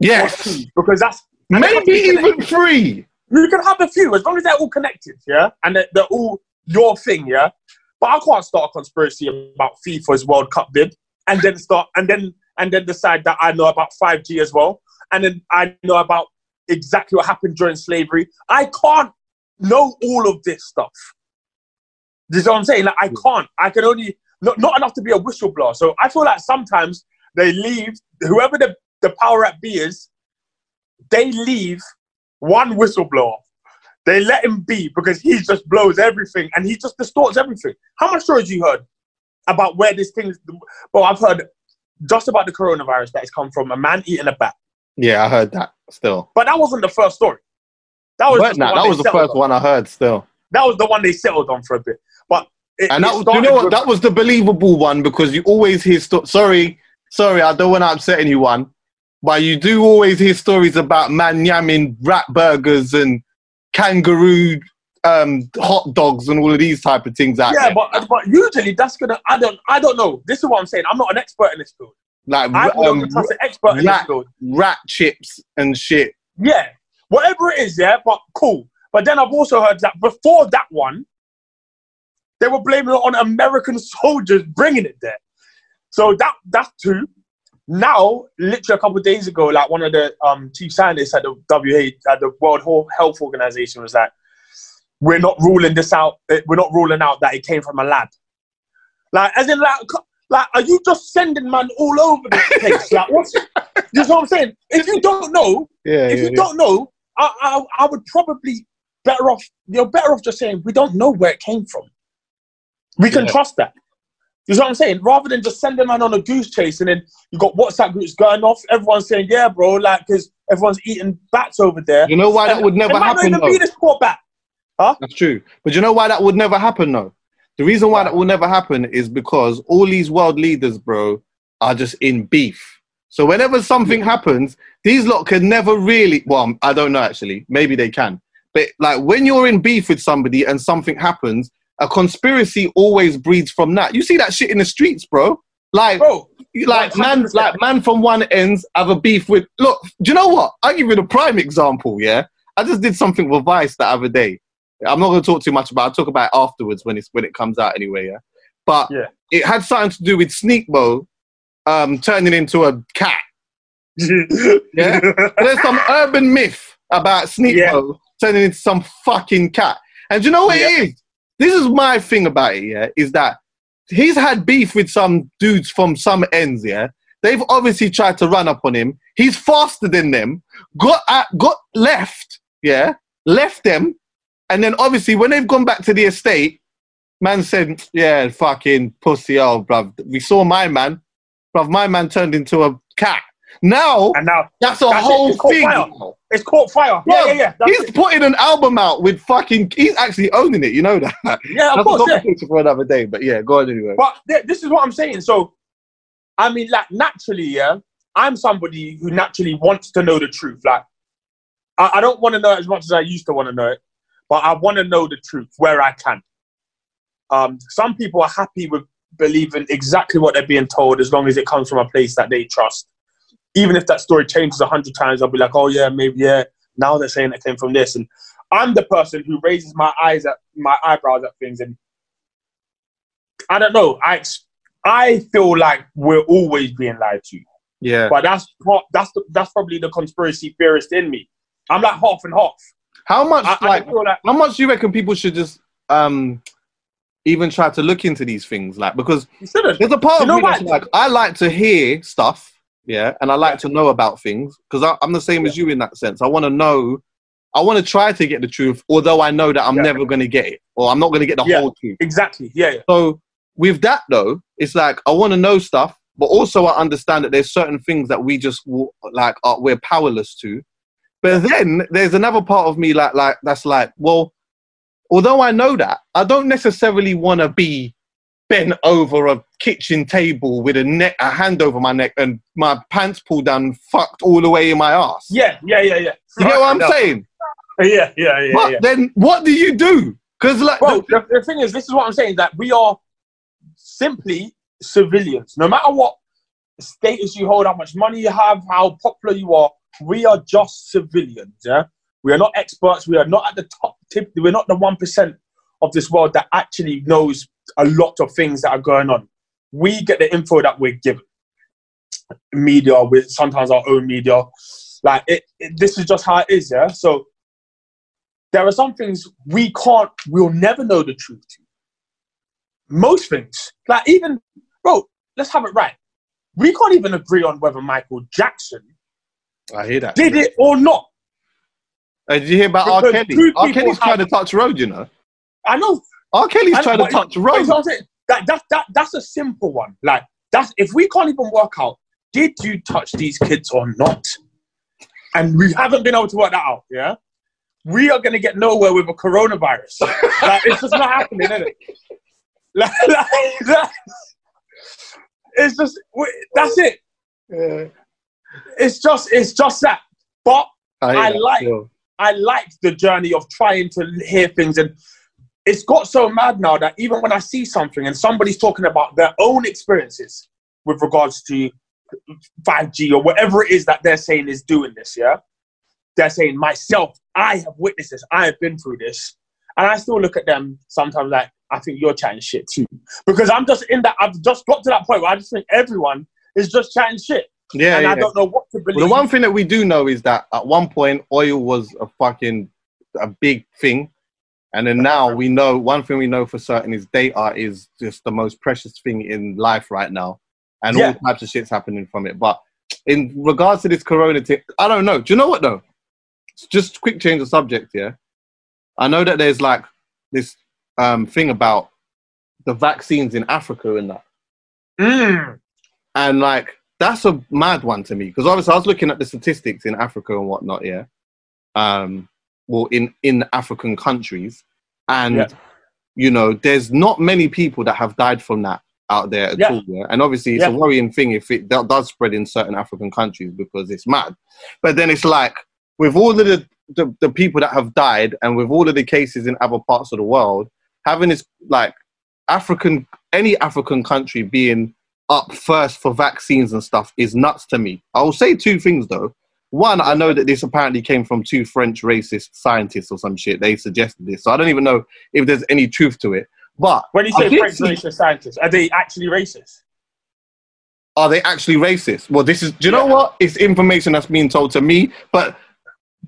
yes, because that's and they have to maybe even three. You can have a few as long as they're all connected, yeah, and they're, they're all your thing, yeah. But I can't start a conspiracy about FIFA's World Cup bid and then start and then and then decide that I know about 5G as well, and then I know about exactly what happened during slavery. I can't know all of this stuff. You know what I'm saying? Like I can't. I can only not, not enough to be a whistleblower. So I feel like sometimes they leave whoever the, the power at B is, they leave one whistleblower. They let him be because he just blows everything and he just distorts everything. How much stories you heard about where this thing? Well, I've heard just about the coronavirus that has come from a man eating a bat. Yeah, I heard that still. But that wasn't the first story. That was nah, that was the first on. one I heard still. That was the one they settled on for a bit. But it, And that was, you know what? with- That was the believable one because you always hear. Sto- sorry, sorry, I don't want to upset anyone, but you do always hear stories about man yamming rat burgers and kangaroo um, hot dogs and all of these type of things out yeah, there. but but usually that's gonna. I don't. I don't know. This is what I'm saying. I'm not an expert in this field. like I would um, only an expert in this rat- field. rat chips and shit. Yeah, whatever it is, yeah, but cool. But then I've also heard that before that one, they were blaming it on American soldiers bringing it there. So that that's two. Now, literally a couple of days ago, like one of the um, chief scientists at the WHO, at the World Health Organization, was like, "We're not ruling this out. eh, We're not ruling out that it came from a lab." Like, as in, like, like, are you just sending man all over the place? like, what's? You know what I'm saying? If you don't know, Yeah, if yeah, you don't know, I, I, I would probably better off. You're better off just saying we don't know where it came from. We can Yeah. trust that. You know what I'm saying? Rather than just send a man on a goose chase and then you got WhatsApp groups going off, everyone's saying, "Yeah, bro," like because everyone's eating bats over there. You know why that would never it might happen not though. even be the sport bat. That's true. But you know why that would never happen though? The reason why that will never happen is because all these world leaders, bro, are just in beef. So whenever something happens, these lot can never really well, I don't know actually. Maybe they can. But like when you're in beef with somebody and something happens, a conspiracy always breeds from that. You see that shit in the streets, bro. Like Bro, like man, 100%. like man from one ends have a beef with. Look, do you know what? I'll give you the prime example. Yeah, I just did something with Vice the other day. I'm not going to talk too much about. it. I'll talk about it afterwards when it's when it comes out anyway. Yeah, but Yeah. it had something to do with Sneakbo um, turning into a cat. Yeah. There's some urban myth about Sneakbo turning into some fucking cat. And do you know what Yeah. it is? This is my thing about it, yeah, is that he's had beef with some dudes from some ends, yeah. They've obviously tried to run up on him. He's faster than them, got got left, yeah, left them, and then obviously when they've gone back to the estate, man said, Yeah, fucking pussy, oh bruv. We saw my man. Bruv, my man turned into a cat. Now and now that's a That's it, whole it's thing. fire. it's caught fire. Bro, Yeah, yeah, yeah. That's he's it. putting an album out with fucking. He's actually owning it. You know that. Yeah, of That's course. a Yeah. for another day. But yeah, go on anyway. But th- this is what I'm saying. So, I mean, like naturally, yeah, I'm somebody who naturally wants to know the truth. Like, I, I don't want to know as much as I used to want to know it, but I want to know the truth where I can. Um, some people are happy with believing exactly what they're being told as long as it comes from a place that they trust. Even if that story changes a hundred times, I'll be like, oh yeah, maybe yeah. Now they're saying it came from this, and I'm the person who raises my eyes at my eyebrows at things, and I don't know. I I feel like we're always being lied to, yeah. but that's that's the, that's probably the conspiracy theorist in me. I'm like half and half. How much I, I like feel like how much do you reckon people should just um even try to look into these things? Like because there's a part You of me that's like I like to hear stuff, yeah, and I like to know about things because I'm the same as you in that sense. I want to know. I want to try to get the truth, although I know that I'm Yeah. never going to get it, or I'm not going to get the Yeah. whole truth. Exactly. Yeah. yeah. So with that though, it's like I want to know stuff, but also I understand that there's certain things that we just like are, we're powerless to. But then there's another part of me like like that's like, well, although I know that, I don't necessarily want to be bent over a kitchen table with a neck, a hand over my neck, and my pants pulled down, fucked all the way in my ass. Yeah. Yeah. Yeah. Yeah. You get what I'm Right, saying? Yeah. Yeah. Yeah. but yeah. then what do you do? Because like, Bro, the, the thing is, this is what I'm saying that we are simply civilians. No matter what status you hold, how much money you have, how popular you are, we are just civilians. Yeah, we are not experts. We are not at the top tip. We're not the one percent of this world that actually knows a lot of things that are going on. We get the info that we're given. Media with sometimes our own media, like it, it. This is just how it is. Yeah, so there are some things we can't, we'll never know the truth to. Most things, like even, bro, let's have it right. We can't even agree on whether Michael Jackson I hear that. did it or not. Uh, did you hear about R. Kelly? R. Kelly's trying to touch road, you know. I know. R. Kelly's know, trying to touch but road. you know what I'm saying? That, that, that, that's a simple one. Like, that's if we can't even work out, did you touch these kids or not? and we haven't been able to work that out. Yeah, we are going to get nowhere with a coronavirus. like, it's just not happening, is it? Like, like, it's just that's it. Yeah. It's just it's just that. But I, I like- I liked the journey of trying to hear things and it's got so mad now that even when I see something and somebody's talking about their own experiences with regards to 5G or whatever it is that they're saying is doing this, yeah? They're saying, myself, I have witnessed this, I have been through this. And I still look at them sometimes like, I think you're chatting shit too. Because I'm just in that, I've just got to that point where I just think everyone is just chatting shit. Yeah, and yeah. I don't know what to believe. Well, the one thing that we do know is that at one point oil was a fucking a big thing, and then now we know one thing we know for certain is data is just the most precious thing in life right now, and Yeah. all types of shit's happening from it. But in regards to this corona thing, I don't know. Do you know what though? Just quick change of subject. Yeah, I know that there's like this um, thing about the vaccines in Africa and that. Mm. And like that's a mad one to me because obviously I was looking at the statistics in Africa and whatnot, yeah. Um, well, in in African countries, and Yeah. you know, there's not many people that have died from that out there at Yeah. all. Yeah? And obviously, it's a worrying thing if it do- does spread in certain African countries because it's mad. But then it's like with all of the, the the people that have died and with all of the cases in other parts of the world, having this like African any African country being up first for vaccines and stuff is nuts to me. I will say two things though. One, I know that this apparently came from two French racist scientists or some shit. They suggested this, so I don't even know if there's any truth to it. But When you say French see- racist scientists, are they actually racist? are they actually racist? Well, this is. Do you know Yeah. what? It's information that's being told to me. But,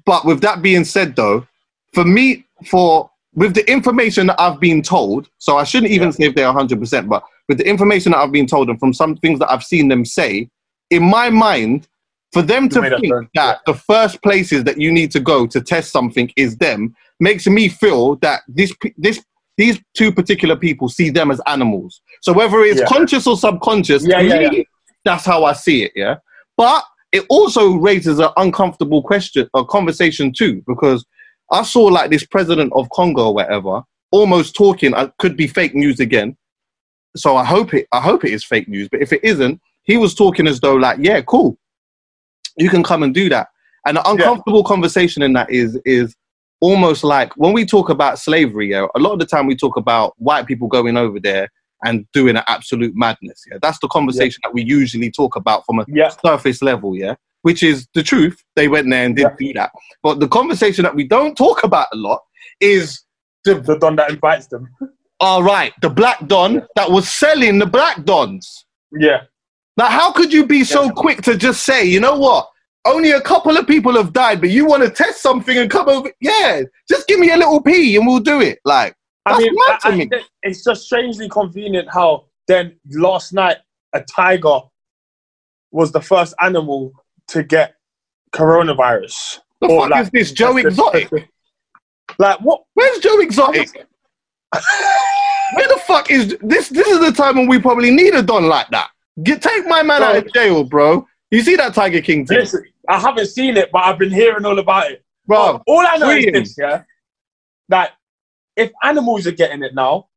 but with that being said, though, for me, for with the information that I've been told, so I shouldn't even Yeah. say if they're hundred percent, but with the information that I've been told and from some things that I've seen them say, in my mind, for them to think that the first places that you need to go to test something is them makes me feel that this this these two particular people see them as animals. So whether it's Yeah. conscious or subconscious, Yeah, yeah, me, that's how I see it. Yeah, but it also raises an uncomfortable question, a conversation too, because I saw like this president of Congo or whatever almost talking. uh, could be fake news again. So I hope it. I hope it is fake news. But if it isn't, he was talking as though like, yeah, cool, you can come and do that. And the uncomfortable conversation in that is is almost like when we talk about slavery. Yeah, a lot of the time we talk about white people going over there and doing an absolute madness. Yeah, that's the conversation that we usually talk about from a Yeah. surface level. Yeah, which is the truth. They went there and did Yeah. do that. But the conversation that we don't talk about a lot is The, the don that invites them. all right, the black don that was selling the black dons. Yeah. Now, how could you be so quick to just say, you know what? Only a couple of people have died, but you want to test something and come over? Yeah, just give me a little pee and we'll do it. Like, I mean, I- me. it's just strangely convenient how then last night a tiger was the first animal to get coronavirus. the Or fuck like- is this, Joe Exotic? Like what? Where's Joe Exotic? Where the fuck is this? This is the time when we probably need a don like that. Get take my man out of jail, bro. You see that Tiger King thing, Listen, I haven't seen it, but I've been hearing all about it. bro? all I know is this, yeah. That if animals are getting it now,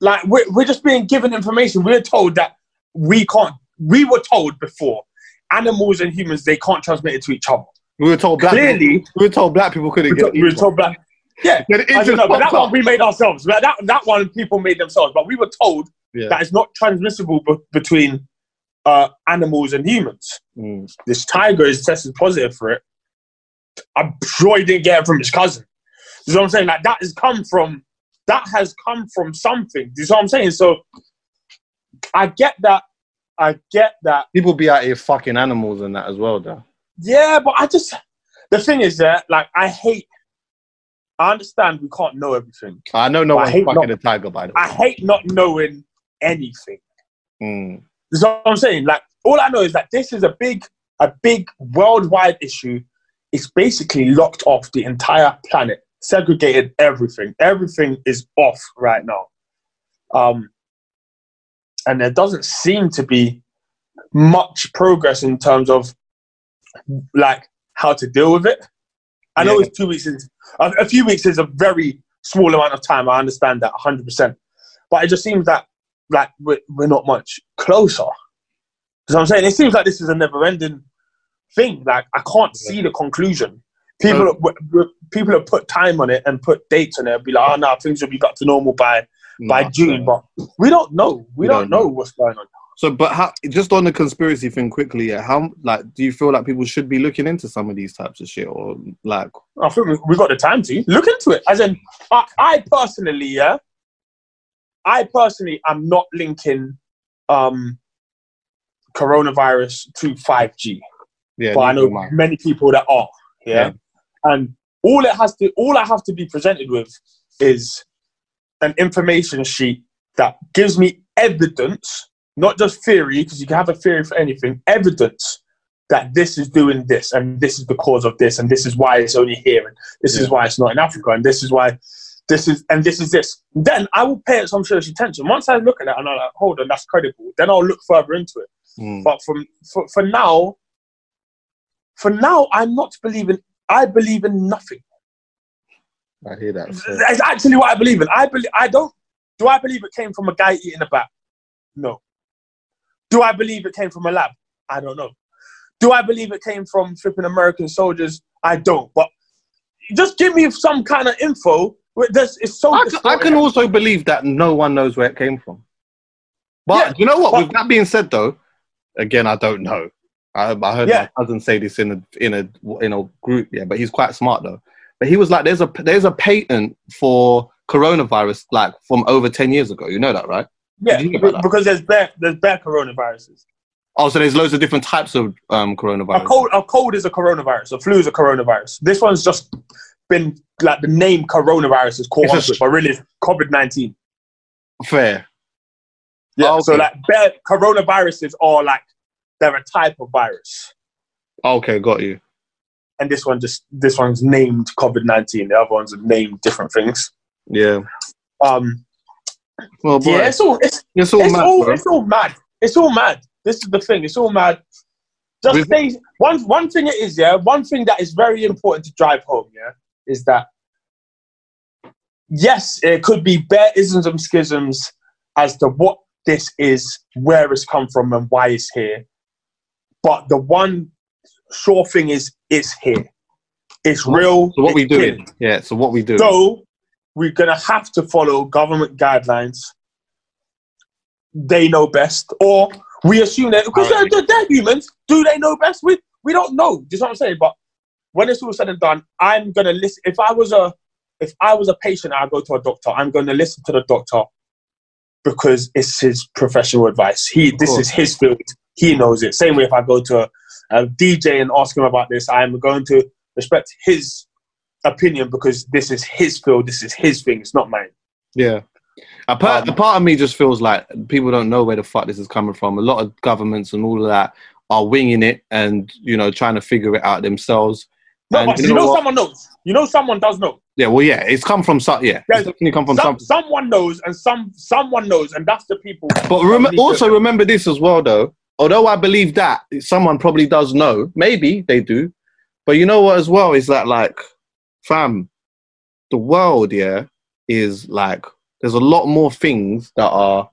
like we're, we're just being given information. We're told that we can't. We were told before animals and humans they can't transmit it to each other. We were told black. Clearly- people, we were told black people couldn't We, get. we were told black. Yeah, I don't know, but that one we made ourselves. That that one people made themselves. But we were told Yeah. that it's not transmissible be- between uh, animals and humans. Mm. This tiger is tested positive for it. I'm sure he didn't get it from his cousin. You know what I'm saying? Like that has come from that has come from something. You know what I'm saying? So I get that. I get that. People be out here fucking animals and that as well, though. Yeah, but I just the thing is that like I hate. I understand we can't know everything. I know no one's fucking not- a tiger, by the way. I hate not knowing anything. Mm. Know what I'm saying? Like all I know is that this is a big, a big worldwide issue. It's basically locked off the entire planet, segregated everything. Everything is off right now. Um, and there doesn't seem to be much progress in terms of like how to deal with it. I know Yeah. it's two weeks. Is, a, few weeks is a very small amount of time. I understand that 100. percent But it just seems that like we're, we're not much closer. Because I'm saying it seems like this is a never-ending thing. Like I can't see the conclusion. People, w- w- people have put time on it and put dates on it. And be like, oh no, things will be back to normal by by Nah, June. But we don't know. We, We don't, don't know know. what's going on. So, but how? Just on the conspiracy thing, quickly, yeah. How like do you feel like people should be looking into some of these types of shit, or like? I think we, we got the time to look into it. As in, I, I personally, yeah, I personally am not linking um, coronavirus to 5G, Yeah, but I know many people that are. Yeah? Yeah. and all it has to, all I have to be presented with is an information sheet that gives me evidence, not just theory, because you can have a theory for anything. Evidence that this is doing this, and this is the cause of this, and this is why it's only here, and this is why it's not in Africa, and this is why this is, and this is this. Then I will pay it some serious attention. Once I look at it and I'm like, hold on, that's credible. Then I'll look further into it. Mm. But from for, for now, for now, I'm not believing. I believe in nothing. I hear that. so- That's actually what I believe in. I believe. I don't. Do I believe it came from a guy eating a bat? No. Do I believe it came from a lab? I don't know. Do I believe it came from flipping American soldiers? I don't. But just give me some kind of info. It's so. I, can- I can also believe that no one knows where it came from. But Yeah, you know what? but- With that being said, though, again, I don't know. I, I heard Yeah. my cousin say this in a in a in a group, yeah. But he's quite smart though. But he was like, "There's a there's a patent for coronavirus like from over ten years ago. You know that, right? Yeah, you because there's bad there's bad coronaviruses. Oh, so there's loads of different types of um A coronavirus. cold, a cold is a coronavirus. A flu is a coronavirus. This one's just been like the name coronavirus is called It's a onto but really it's COVID nineteen. Fair. Yeah. Oh, So okay. like bad coronaviruses are like they're a type of virus, Okay, got you. and this one just this one's named COVID nineteen. The other ones are named different things. Yeah. Um, Well, boy, yeah, it's all it's, it's all it's mad, all it's all mad. It's all mad. This is the thing. It's all mad. Just With- stay. One one thing it is, yeah. One thing that is very important to drive home, yeah, is that yes, it could be bare isms and schisms as to what this is, where it's come from, and why it's here. But the one sure thing is, it's here. It's real. So what we it's here. doing? Yeah. So what we do? So we're gonna have to follow government guidelines. They know best, or we assume that because they're, they're, they're humans. Do they know best? We we don't know. Do you know what I'm saying? But when it's all said and done, I'm gonna listen. If I was a if I was a patient, I go to a doctor. I'm gonna listen to the doctor because it's his professional advice. He this course. is his field. He knows it. Same way if I go to a, a DJ and ask him about this, I'm going to respect his opinion because this is his field, this is his thing, it's not mine. Yeah. A part, Um, a part of me just feels like people don't know where the fuck this is coming from. A lot of governments and all of that are winging it and you know trying to figure it out themselves. No, And but you you know know, someone knows. You know someone does know. Yeah, well, yeah, it's come from some. Yeah, Yeah, it's definitely come from Some, some. someone knows and some someone knows and that's the people. But rem- also remember this as well, though. Although I believe that someone probably does know, maybe they do. But you know what, as well, is that like, fam, the world, yeah, is like there's a lot more things that are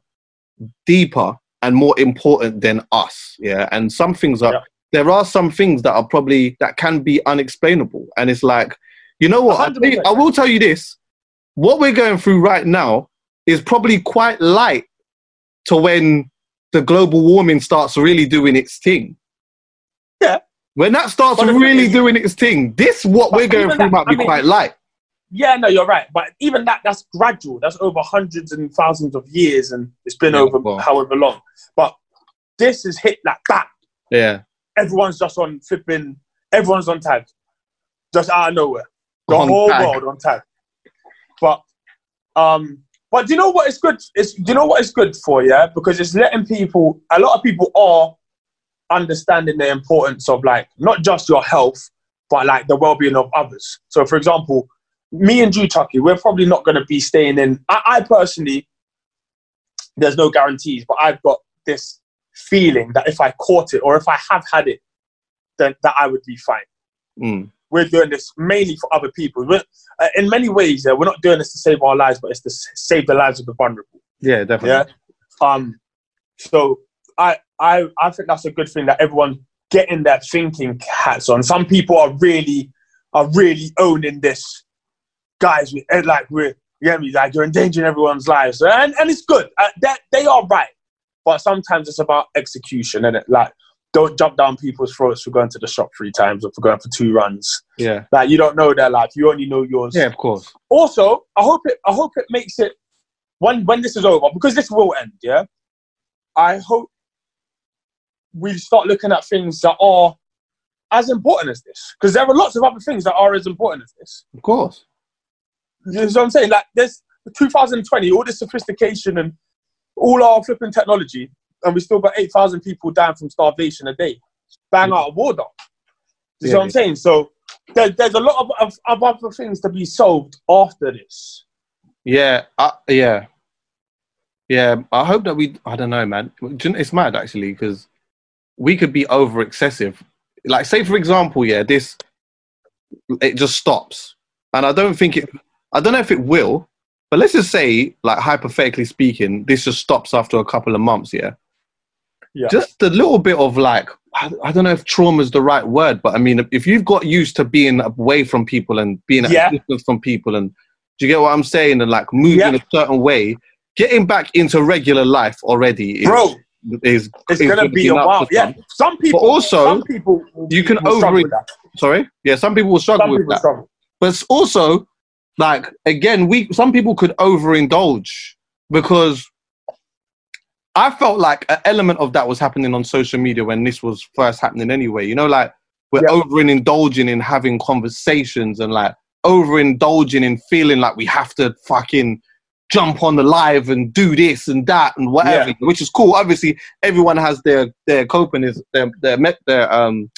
deeper and more important than us, yeah. And some things are Yeah. There are some things that are probably that can be unexplainable, and it's like, you know what? I, I will tell you this: what we're going through right now is probably quite light to when the global warming starts really doing its thing. Yeah. When that starts really is- doing its thing, this what we're going through that- might be I mean- quite light. Yeah, no, you're right. But even that, that's gradual. That's over hundreds and thousands of years and it's been Yeah, over well. however long. But this is hit like that. Yeah. Everyone's just on flipping, everyone's on tag. Just out of nowhere. The On whole tag. world on tag. But um but do you know what it's good it's do you know what it's good for, yeah? Because it's letting people a lot of people are understanding the importance of like not just your health, but like the well being of others. So for example, me and you, Chuckie, we're probably not gonna be staying in I, I personally there's no guarantees, but I've got this feeling that if I caught it or if I have had it, then that I would be fine. Mm. We're doing this mainly for other people. We're, uh, in many ways, uh, we're not doing this to save our lives, but it's to save the lives of the vulnerable. Yeah, definitely. Yeah. Um. So I I I think that's a good thing that everyone getting their thinking hats on. Some people are really are really owning this, guys. We eh, like we're you get me like you're endangering everyone's lives, and and it's good. Uh, that they are right, but sometimes it's about execution, and it like don't jump down people's throats for going to the shop three times or for going for two runs. Yeah. Like you don't know their life, you only know yours Yeah, of course. also, I hope it. I hope it makes it when when this is over because this will end. Yeah, I hope we start looking at things that are as important as this because there are lots of other things that are as important as this. Of course. You know what I'm saying? Like there's 2020, all this sophistication and all our flipping technology, and we still got 8,000 people dying from starvation a day. Bang out of order. You know what I'm saying? So there, there's a lot of, of, of other things to be solved after this. Yeah, uh, yeah, yeah. I hope that we. I don't know, man. Do you know- It's mad actually because we could be over excessive. Like, say for example, yeah, this it just stops, and I don't think it. I don't know if it will, but let's just say, like hypothetically speaking, this just stops after a couple of months. Yeah, Yeah. just a little bit of like. I I don't know if trauma is the right word, but I mean, if you've got used to being away from people and being at Yeah. a distance from people, and do you get what I'm saying? And like moving Yeah. a certain way, getting back into regular life already is, Bro, is, it's is gonna be a while. Yeah, some. some people. also, some people. you can over-. Sorry, yeah, some people will struggle Some with people that, struggle. but also like again, we some people could overindulge because I felt like an element of that was happening on social media when this was first happening anyway. You know, like we're Yeah. overindulging in having conversations and like overindulging in feeling like we have to fucking jump on the live and do this and that and whatever, which is cool. Obviously, everyone has their their coping is their their their um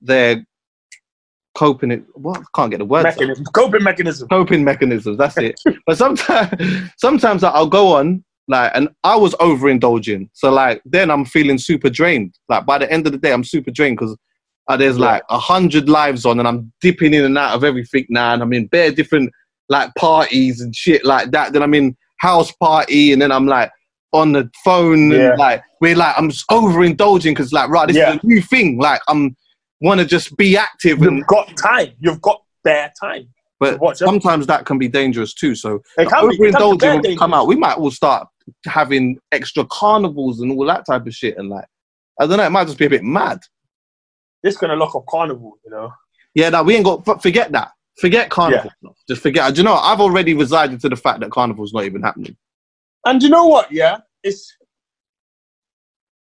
their coping it. What I can't get the words. out Mechanism, coping mechanism. coping mechanisms. That's it. but sometimes, sometimes I'll go on like, and I was overindulging. So like, then I'm feeling super drained. Like by the end of the day, I'm super drained because uh, there's Yeah. like a hundred lives on, and I'm dipping in and out of everything now, and I'm in bare different like parties and shit like that. Then I'm in house party, and then I'm like on the phone, Yeah. and like we're like I'm overindulging because like right, this Yeah. is a new thing. Like I'm want to just be active and You've got time. You've got bare time. but sometimes that can be dangerous too. So It can be- it can be overindulging will come out. We might all start having extra carnivals and all that type of shit. And like, I don't know, it might just be a bit mad. This gonna lock up carnival. You know. Yeah, no, we ain't got. Forget that. Forget carnival. Just forget. Do you know? I've already resided to the fact that carnival's not even happening. And you know what? Yeah, it's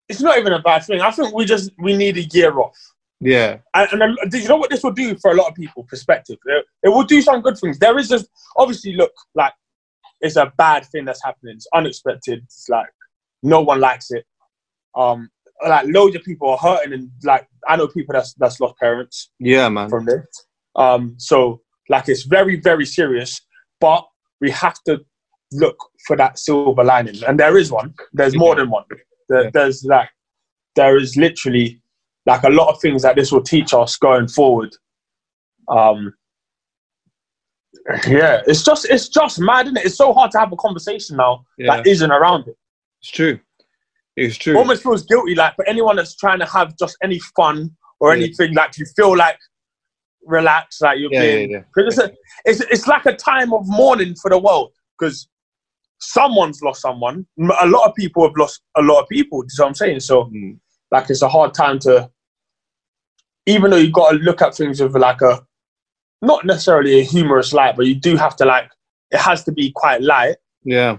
it's not even a bad thing. I think we just we need a year off. Yeah, And, and then, do you know what this will do for a lot of people? Perspective. It, it will do some good things. There is just obviously look like it's a bad thing that's happening. It's unexpected. It's like no one likes it. Um, like loads of people are hurting, and like I know people that's that's lost parents yeah, man. from this. Um, so like it's very very serious, but we have to look for that silver lining, and there is one. There's more than one. There, Yeah. There's like there is literally like a lot of things that this will teach us going forward. Um, yeah, it's just it's just mad, isn't it? It's so hard to have a conversation now Yeah, that isn't around it. it's true. It's true. Almost feels guilty, like for anyone that's trying to have just any fun or Yeah. anything, like you feel like relaxed, like you're Yeah, being yeah, it's, a, it's it's like a time of mourning for the world because someone's lost someone. A lot of people have lost a lot of people. Do you know what I'm saying? So Mm. like it's a hard time to, even though you've got to look at things with like a, not necessarily a humorous light, but you do have to like it has to be quite light. Yeah,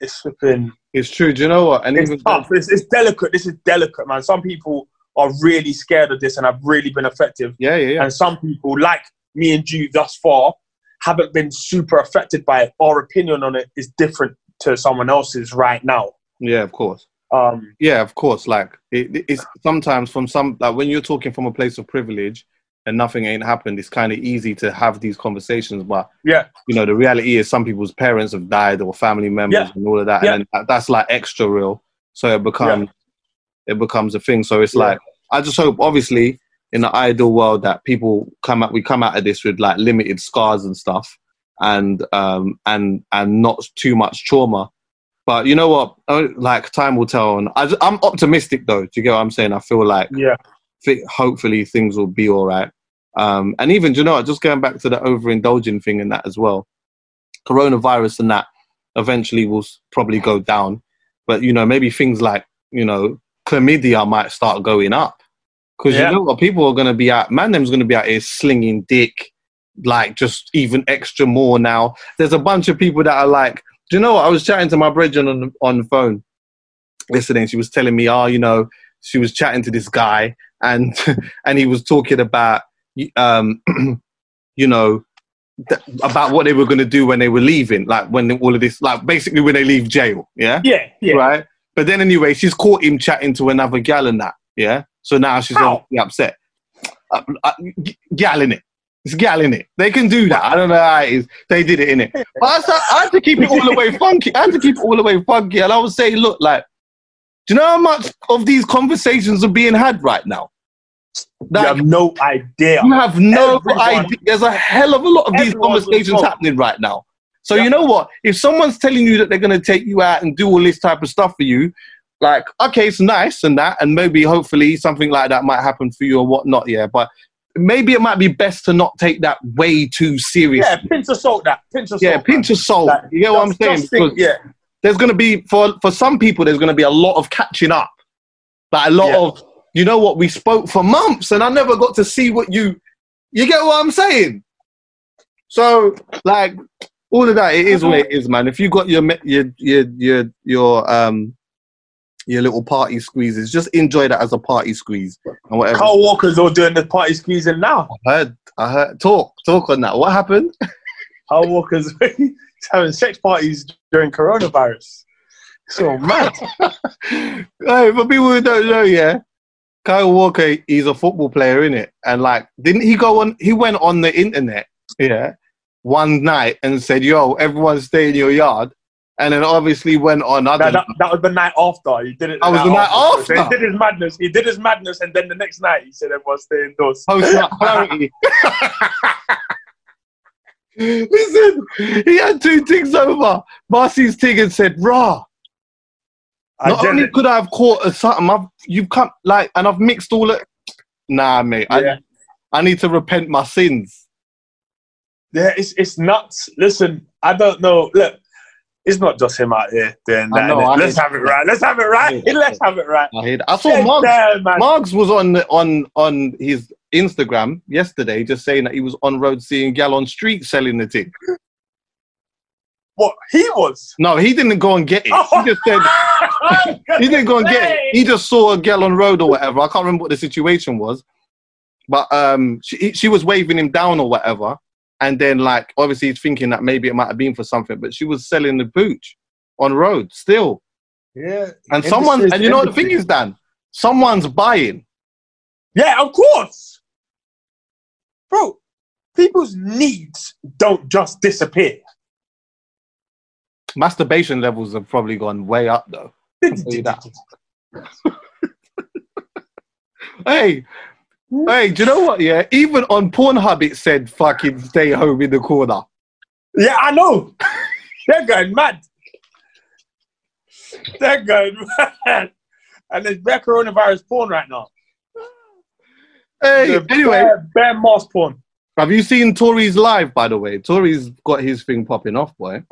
It's flipping. it's true. Do you know what? And It's even tough. It's, it's delicate. This is delicate, man. Some people are really scared of this and have really been effective yeah, yeah, yeah. and some people, like me and you thus far, haven't been super affected by it. Our opinion on it is different to someone else's right now. Yeah, of course. Um, Yeah, of course. Like it, it's sometimes from some like when you're talking from a place of privilege and nothing ain't happened, it's kind of easy to have these conversations. But yeah, you know, the reality is some people's parents have died or family members Yeah. and all of that, Yeah. and that, that's like extra real. So it becomes it becomes a thing. So it's Yeah. like I just hope, obviously, in the ideal world that people come out, we come out of this with like limited scars and stuff, and um and and not too much trauma. But you know what? Oh, Like time will tell. And I, I'm optimistic though. Do you get what I'm saying? I feel like Yeah. hopefully things will be all right. Um, and even, do you know what, just going back to the overindulging thing and that as well, coronavirus and that eventually will probably go down. But, you know, maybe things like, you know, chlamydia might start going up. Because Yeah. you know what, people are going to be out, man, them's going to be out here slinging dick, like just even extra more now. There's a bunch of people that are like, do you know what, I was chatting to my brethren on, the- on the phone yesterday and she was telling me, oh, you know, she was chatting to this guy and and he was talking about um you know th- about what they were going to do when they were leaving like when all of this like basically when they leave jail yeah? Yeah. Yeah. right? But then anyway she's caught him chatting to another gal and that yeah? So now she's obviously upset. Uh, uh, g- gal in it it's gal in it they can do that i don't know how it is they did it in it but I, started- I had to keep it all the way funky i had to keep it all the way funky and i was say, look like do you know how much of these conversations are being had right now you have no idea. you have no Everyone- idea. There's a hell of a lot of these conversations happening right now. So Yeah. you know what? If someone's telling you that they're going to take you out and do all this type of stuff for you, like okay, it's nice and that, and maybe hopefully something like that might happen for you or whatnot. Yeah, but maybe it might be best to not take that way too serious. Yeah, pinch of salt. That pinch of salt. Yeah, pinch of salt. You get what I'm saying? think- yeah. there's going to be for for some people there's going to be a lot of catching up like a lot Yeah. of you know what we spoke for months and i never got to see what you you get what i'm saying so like all of that it is what it is man if you got your your your your, your um your little party squeezes just enjoy that as a party squeeze and whatever Kyle Walker's all doing the party squeezing now. i heard i heard talk talk on that what happened Kyle Walker's having sex parties during coronavirus. So mad. hey, for people who don't know, yeah, Kyle Walker, he's a football player, in it, and like, didn't he go on? He went on the internet, yeah, one night and said, "Yo, everyone stay in your yard," and then obviously went on. I that, that, that was the night after. He did it. That oh, was the night after? So he did his madness. He did his madness, and then the next night he said everyone stay indoors. post nut clarity. Listen, he had two things over. Marcy's thing and said, "Raw." Not only could I have caught a something, I've you've come like, and I've mixed all it. Nah, mate. Yeah. I I need to repent my sins. Yeah, it's it's nuts. Listen, I don't know. Look, it's not just him out here doing that. know, Let's have it right. Let's have it right. Let's have it right. I. I saw Yeah, Margs. yeah. Margs was on on on his Instagram yesterday, just saying that he was on road seeing gal on street selling the thing. What he was. No, he didn't go and get it. He just said he didn't go and get it. He just saw a gal on road or whatever. I can't remember what the situation was, but um, she she was waving him down or whatever, and then like obviously he's thinking that maybe it might have been for something, but she was selling the pooch on road still, Yeah. and someone and you know what the thing is, Dan, someone's buying. Yeah, of course. Bro, people's needs don't just disappear. Masturbation levels have probably gone way up though. tell you that. Hey, hey, do you know what? Yeah, even on Pornhub it said fucking stay home in the corner. Yeah, I know. They're going mad. They're going mad. And there's bare coronavirus porn right now. Hey, There's anyway, bare, bare mask porn. have you seen Tory's live? By the way, Tory's got his thing popping off, boy.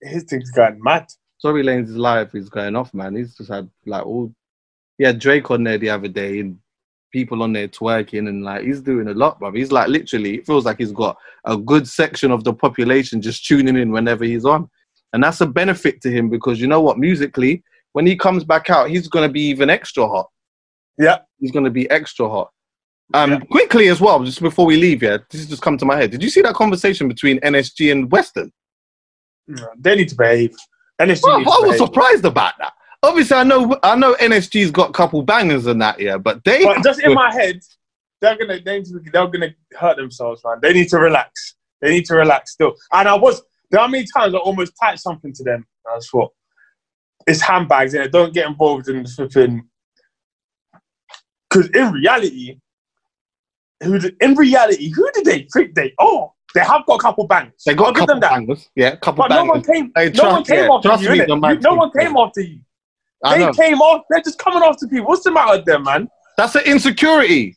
His thing's going mad. Tory Lanez live is going off, man. He's just had like all. He had Drake on there the other day and people on there twerking and like he's doing a lot, bro. He's like literally, it feels like he's got a good section of the population just tuning in whenever he's on, and that's a benefit to him because you know what, musically, when he comes back out, he's gonna be even extra hot. Yeah. he's gonna be extra hot. Um, Yeah. quickly as well, just before we leave yeah, this has just come to my head. Did you see that conversation between NSG and WSTRN? They need to behave. NSG Well, I was behave. surprised about that. Obviously, I know I know NSG's got a couple bangers in that, year, but they But just in my head, they're gonna they, they're gonna hurt themselves, man. They need to relax. They need to relax still. And I was there are many times I almost typed something to them. I just thought it's handbags, and don't get involved in the flipping. Because in reality, who did, in reality, who did they think they? Oh, they have got a couple bangs. They got I'll a give couple them that. bangers. Yeah, a couple But no one came. Hey, no trust- one came yeah, after you. me, innit? the man You- no one came after you. I They know. came off. They're just coming off after people. What's the matter with them, man? That's the insecurity.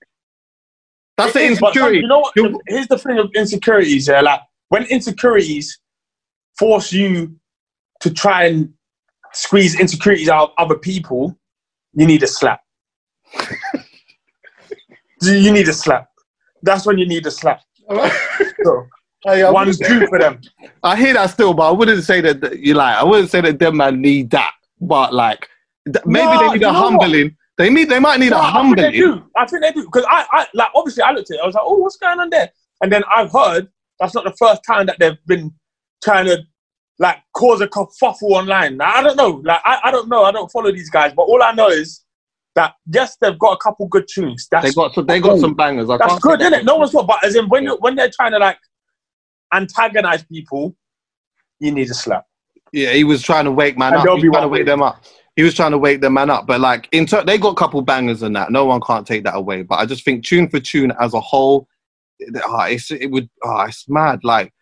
That's the It is, but insecurity. You know what? You- Here's the thing of insecurities. Yeah, like when insecurities force you to try and squeeze insecurities out of other people, you need a slap. you need a slap. That's when you need a slap. So, Hey, I one's due for them. I hear that still, but I wouldn't say that you like. I wouldn't say that them man need that. But like, maybe No, they need a know what? humbling. They need. They might need No, a I think they do. I think they do because I, I, like obviously I looked at it. I was like, oh, what's going on there? And then I've heard that's not the first time that they've been trying to like cause a kerfuffle online. Now, I don't know. Like I, I don't know. I don't follow these guys, but all I know is that yes, they've got a couple good tunes. That's They got. So they got cool. some bangers. I that's good, isn't it? No one's got. But as in when you when they're trying to like antagonize people, you need a slap. Yeah, he was trying to wake man And up. they'll He be was trying to wake them up. He was trying to wake the man up. But like, in ter- they got a couple bangers and that. No one can't take that away. But I just think tune for tune as a whole, it- ah, it's it would. Oh, it's mad. Like,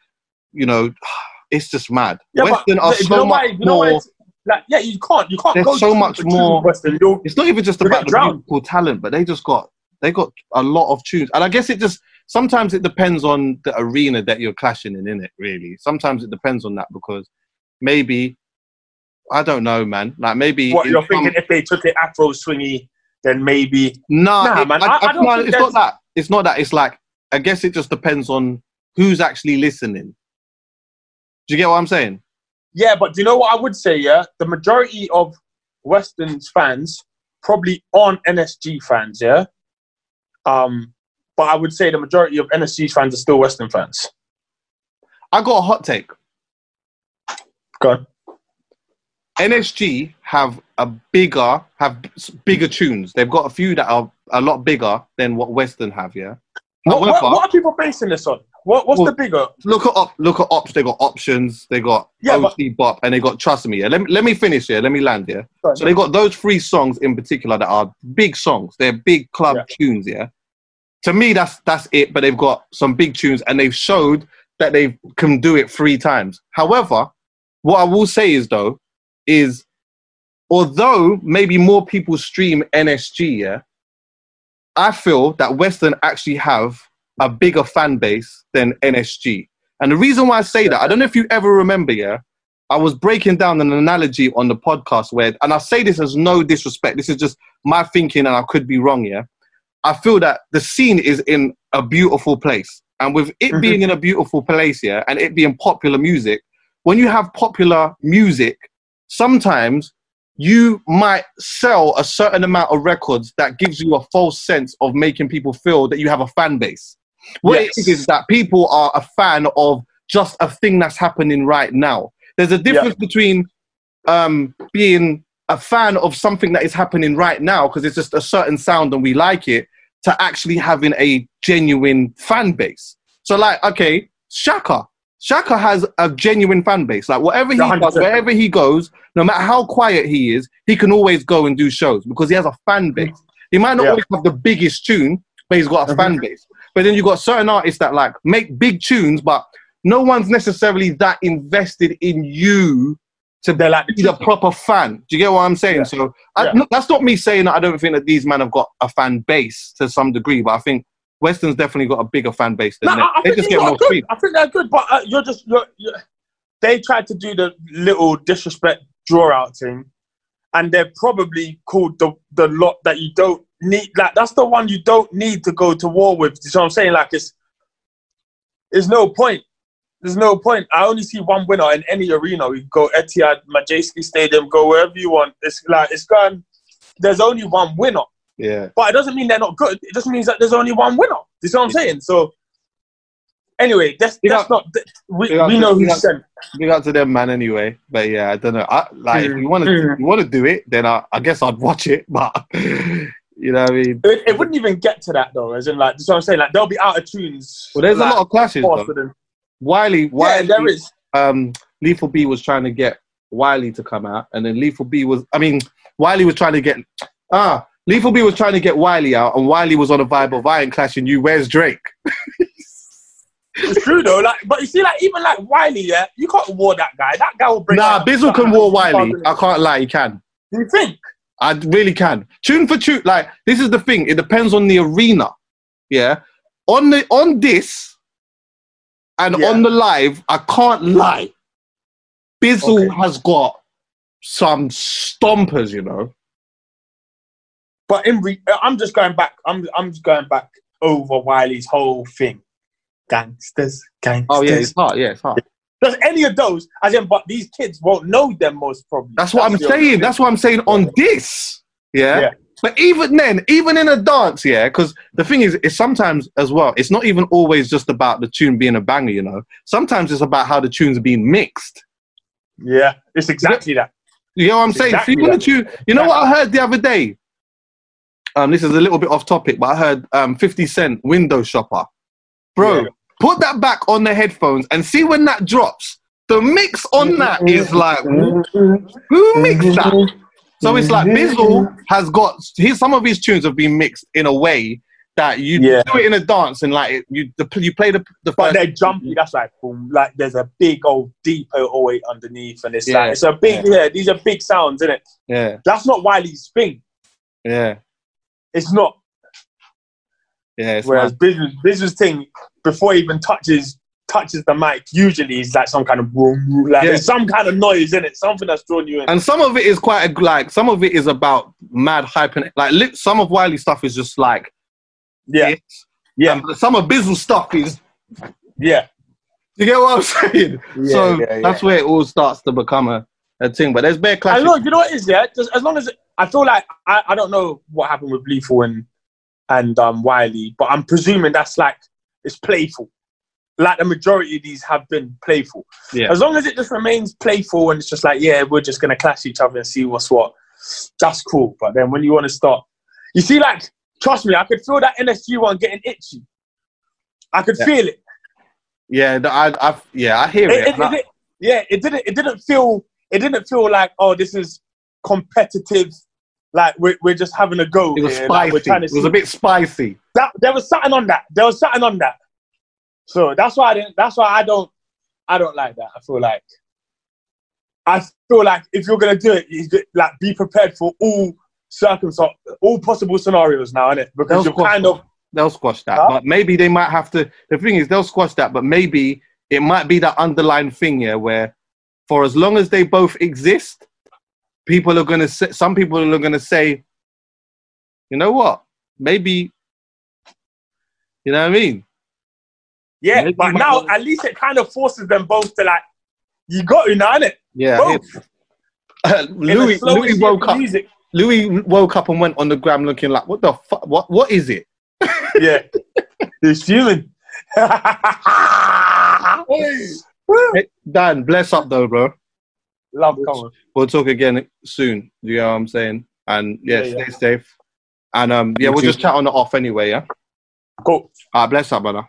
you know, it's just mad. Yeah, WSTRN but are so know much You know more. like yeah, you can't. You can't There's so much more- WSTRN. It's not even just about the musical talent, but they just got they got a lot of tunes. And I guess it just sometimes it depends on the arena that you're clashing in, in it really. Sometimes it depends on that because maybe I don't know, man. Like maybe what you're some- thinking if they took it Afro swingy, then maybe Nah, Nah, it- man, I, I- I, no, it's not that. It's not that. It's like I guess it just depends on who's actually listening. Do you get what I'm saying? yeah. But do you know what I would say? Yeah, the majority of WSTRN's fans probably aren't NSG fans. Yeah, um, but I would say the majority of NSG's fans are still WSTRN fans. I got a hot take. Go on. NSG have a bigger have bigger tunes. They've got a few that are a lot bigger than what WSTRN have. Yeah. What, what, However, what are people basing this on? What, what's Well- the bigger? look at op, look at ops. They got options. They got Yeah, OT Bop, and they got Trust Me. Yeah. Let me let me finish here. Let me land here. On. So they got those three songs in particular that are big songs. They're big club Yeah. tunes, yeah. To me, that's that's it. But they've got some big tunes, and they've showed that they can do it three times. However, what I will say is though, is although maybe more people stream NSG, yeah, I feel that WSTRN actually have a bigger fan base than NSG. And the reason why I say that, I don't know if you ever remember, yeah, I was breaking down an analogy on the podcast where, and I say this as no disrespect, this is just my thinking and I could be wrong, yeah. I feel that the scene is in a beautiful place. And with it Mhm. being in a beautiful place, yeah, and it being popular music, when you have popular music, sometimes you might sell a certain amount of records that gives you a false sense of making people feel that you have a fan base. What it Yes. is is that people are a fan of just a thing that's happening right now. There's a difference between um, being a fan of something that is happening right now because it's just a certain sound and we like it to actually having a genuine fan base. So, like, okay, Shaka. Shaka has a genuine fan base. Like, whatever he does, 100%. wherever he goes, no matter how quiet he is, he can always go and do shows because he has a fan base. He might not Yeah. always have the biggest tune, but he's got a Mhm. fan base. But then you've got certain artists that like make big tunes, but no one's necessarily that invested in you to They're like be the proper fan. Do you get what I'm saying? Yeah. So I, Yeah. no, that's not me saying that I don't think that these men have got a fan base to some degree, but I think WSTRN's definitely got a bigger fan base than No, them. I, I They just get more good. I think they're good, but uh, you're just you're, you're, they tried to do the little disrespect draw out thing, and they're probably called the the lot that you don't need. Like that's the one you don't need to go to war with. You know what I'm saying? Like it's there's no point. There's no point. I only see one winner in any arena. We go Etihad, Madejski Stadium, go wherever you want. It's like it's gone. There's only one winner. Yeah. But it doesn't mean they're not good. It just means that there's only one winner. You see what I'm saying? So, anyway, that's, Big that's up- not. th- We, we know big who sent. Big up to them, man. Anyway, but yeah, I don't know. I, like, if Mm, you want to, mm. you want to do it, then I, I guess I'd watch it. But you know, what I mean, It, it wouldn't even get to that though. As in, like, that's what I'm saying. Like, they'll be out of tunes. well, there's like, a lot of clashes. Though. faster Wiley, Yeah, there is. um, Lethal B was trying to get Wiley to come out, and then Lethal B was, I mean, Wiley was trying to get, ah, Lethal B was trying to get Wiley out, and Wiley was on a vibe of I ain't clashing you. Where's Drake? It's true though. Like, but you see, like even like Wiley, yeah, you can't war that guy. That guy will break. Nah, Bizzle can war Wiley. I can't lie, he can. Do you think? I really can. Tune for tune, like this is the thing. It depends on the arena. Yeah. On the on this and Yeah. on the live, I can't lie. Bizzle Okay. has got some stompers, you know. But in re- uh, I'm just going back. I'm I'm just going back over Wiley's whole thing. Gangsters, gangsters. Oh yeah, it's hard. Yeah, it's hard. Does any of those? As in, but these kids won't know them most probably. That's what I'm saying. That's what I'm saying on this. Yeah. Yeah. But even then, even in a dance, yeah, because the thing is, it's sometimes as well, it's not even always just about the tune being a banger, you know. Sometimes it's about how the tune's being mixed. Yeah, it's exactly that. You know what I'm saying? Exactly when the tune, you know what I heard the other day? Um, this is a little bit off topic, but I heard um 50 Cent Window Shopper. Bro, Yeah. put that back on the headphones and see when that drops. The mix on that is like, who mixed that? So it's like Bizzle has got his some of his tunes have been mixed in a way that you Yeah. do it in a dance and like you the, you play the the But they're jumpy. That's like boom. Like there's a big old deep 08 underneath, and it's Yeah. like it's a big. Yeah. these are big sounds, isn't it? yeah That's not Wiley's thing. yeah It's not. yeah it's Whereas business business thing before he even touches touches the mic, usually is like some kind of like Yeah. some kind of noise in it, something that's drawn you in. and some of it is quite a, like some of it is about mad hype and like li- some of Wiley stuff is just like yeah, hits. yeah, And some of Bizzle stuff is yeah. you get what I'm saying Yeah, so yeah. that's where it all starts to become a, thing but there's bare I classics know. You know what it is? Yeah, just as long as I feel like I, I don't know what happened with Lethal and and um, Wiley, but I'm presuming that's like it's playful. Like the majority of these have been playful. Yeah. As long as it just remains playful and it's just like, yeah, we're just gonna clash each other and see what's what. That's cool. But then when you want to start, you see, like, trust me, I could feel that NSG one getting itchy. I could Yeah. feel it. yeah I, I yeah I hear It- it, it- it yeah, it didn't. It didn't feel. It didn't feel like oh, this is competitive. Like we're, we're just having a go. it was here. spicy Like, we're trying to it was see- a bit spicy that there was something on that. There was something on that. So that's why I didn't. That's why I don't. I don't like that. I feel like. I feel like if you're gonna do it, you get- like be prepared for all circumstances, all possible scenarios now, innit? Because Those you're kind of they'll squash that. Huh? But maybe they might have to. The thing is, they'll squash that, but maybe it might be that underlying thing here where, for as long as they both exist, people are gonna say. Some people are gonna say, you know what? Maybe. You know what I mean? yeah. Maybe But now at least it kind of forces them both to like, you got to now, innit? Yeah. Both. The Louis, Louis woke up. Music. Louis woke up and went on the gram looking like, what the fuck? What? What is it? Yeah. It's human. Hey, Dan, bless up though, bro. Love coming. We'll talk again soon. You know what I'm saying? And yeah, Yeah, yeah. stay safe. And um, yeah, You we'll too. just chat on the off anyway. Yeah. Cool. Ah, bless up, brother.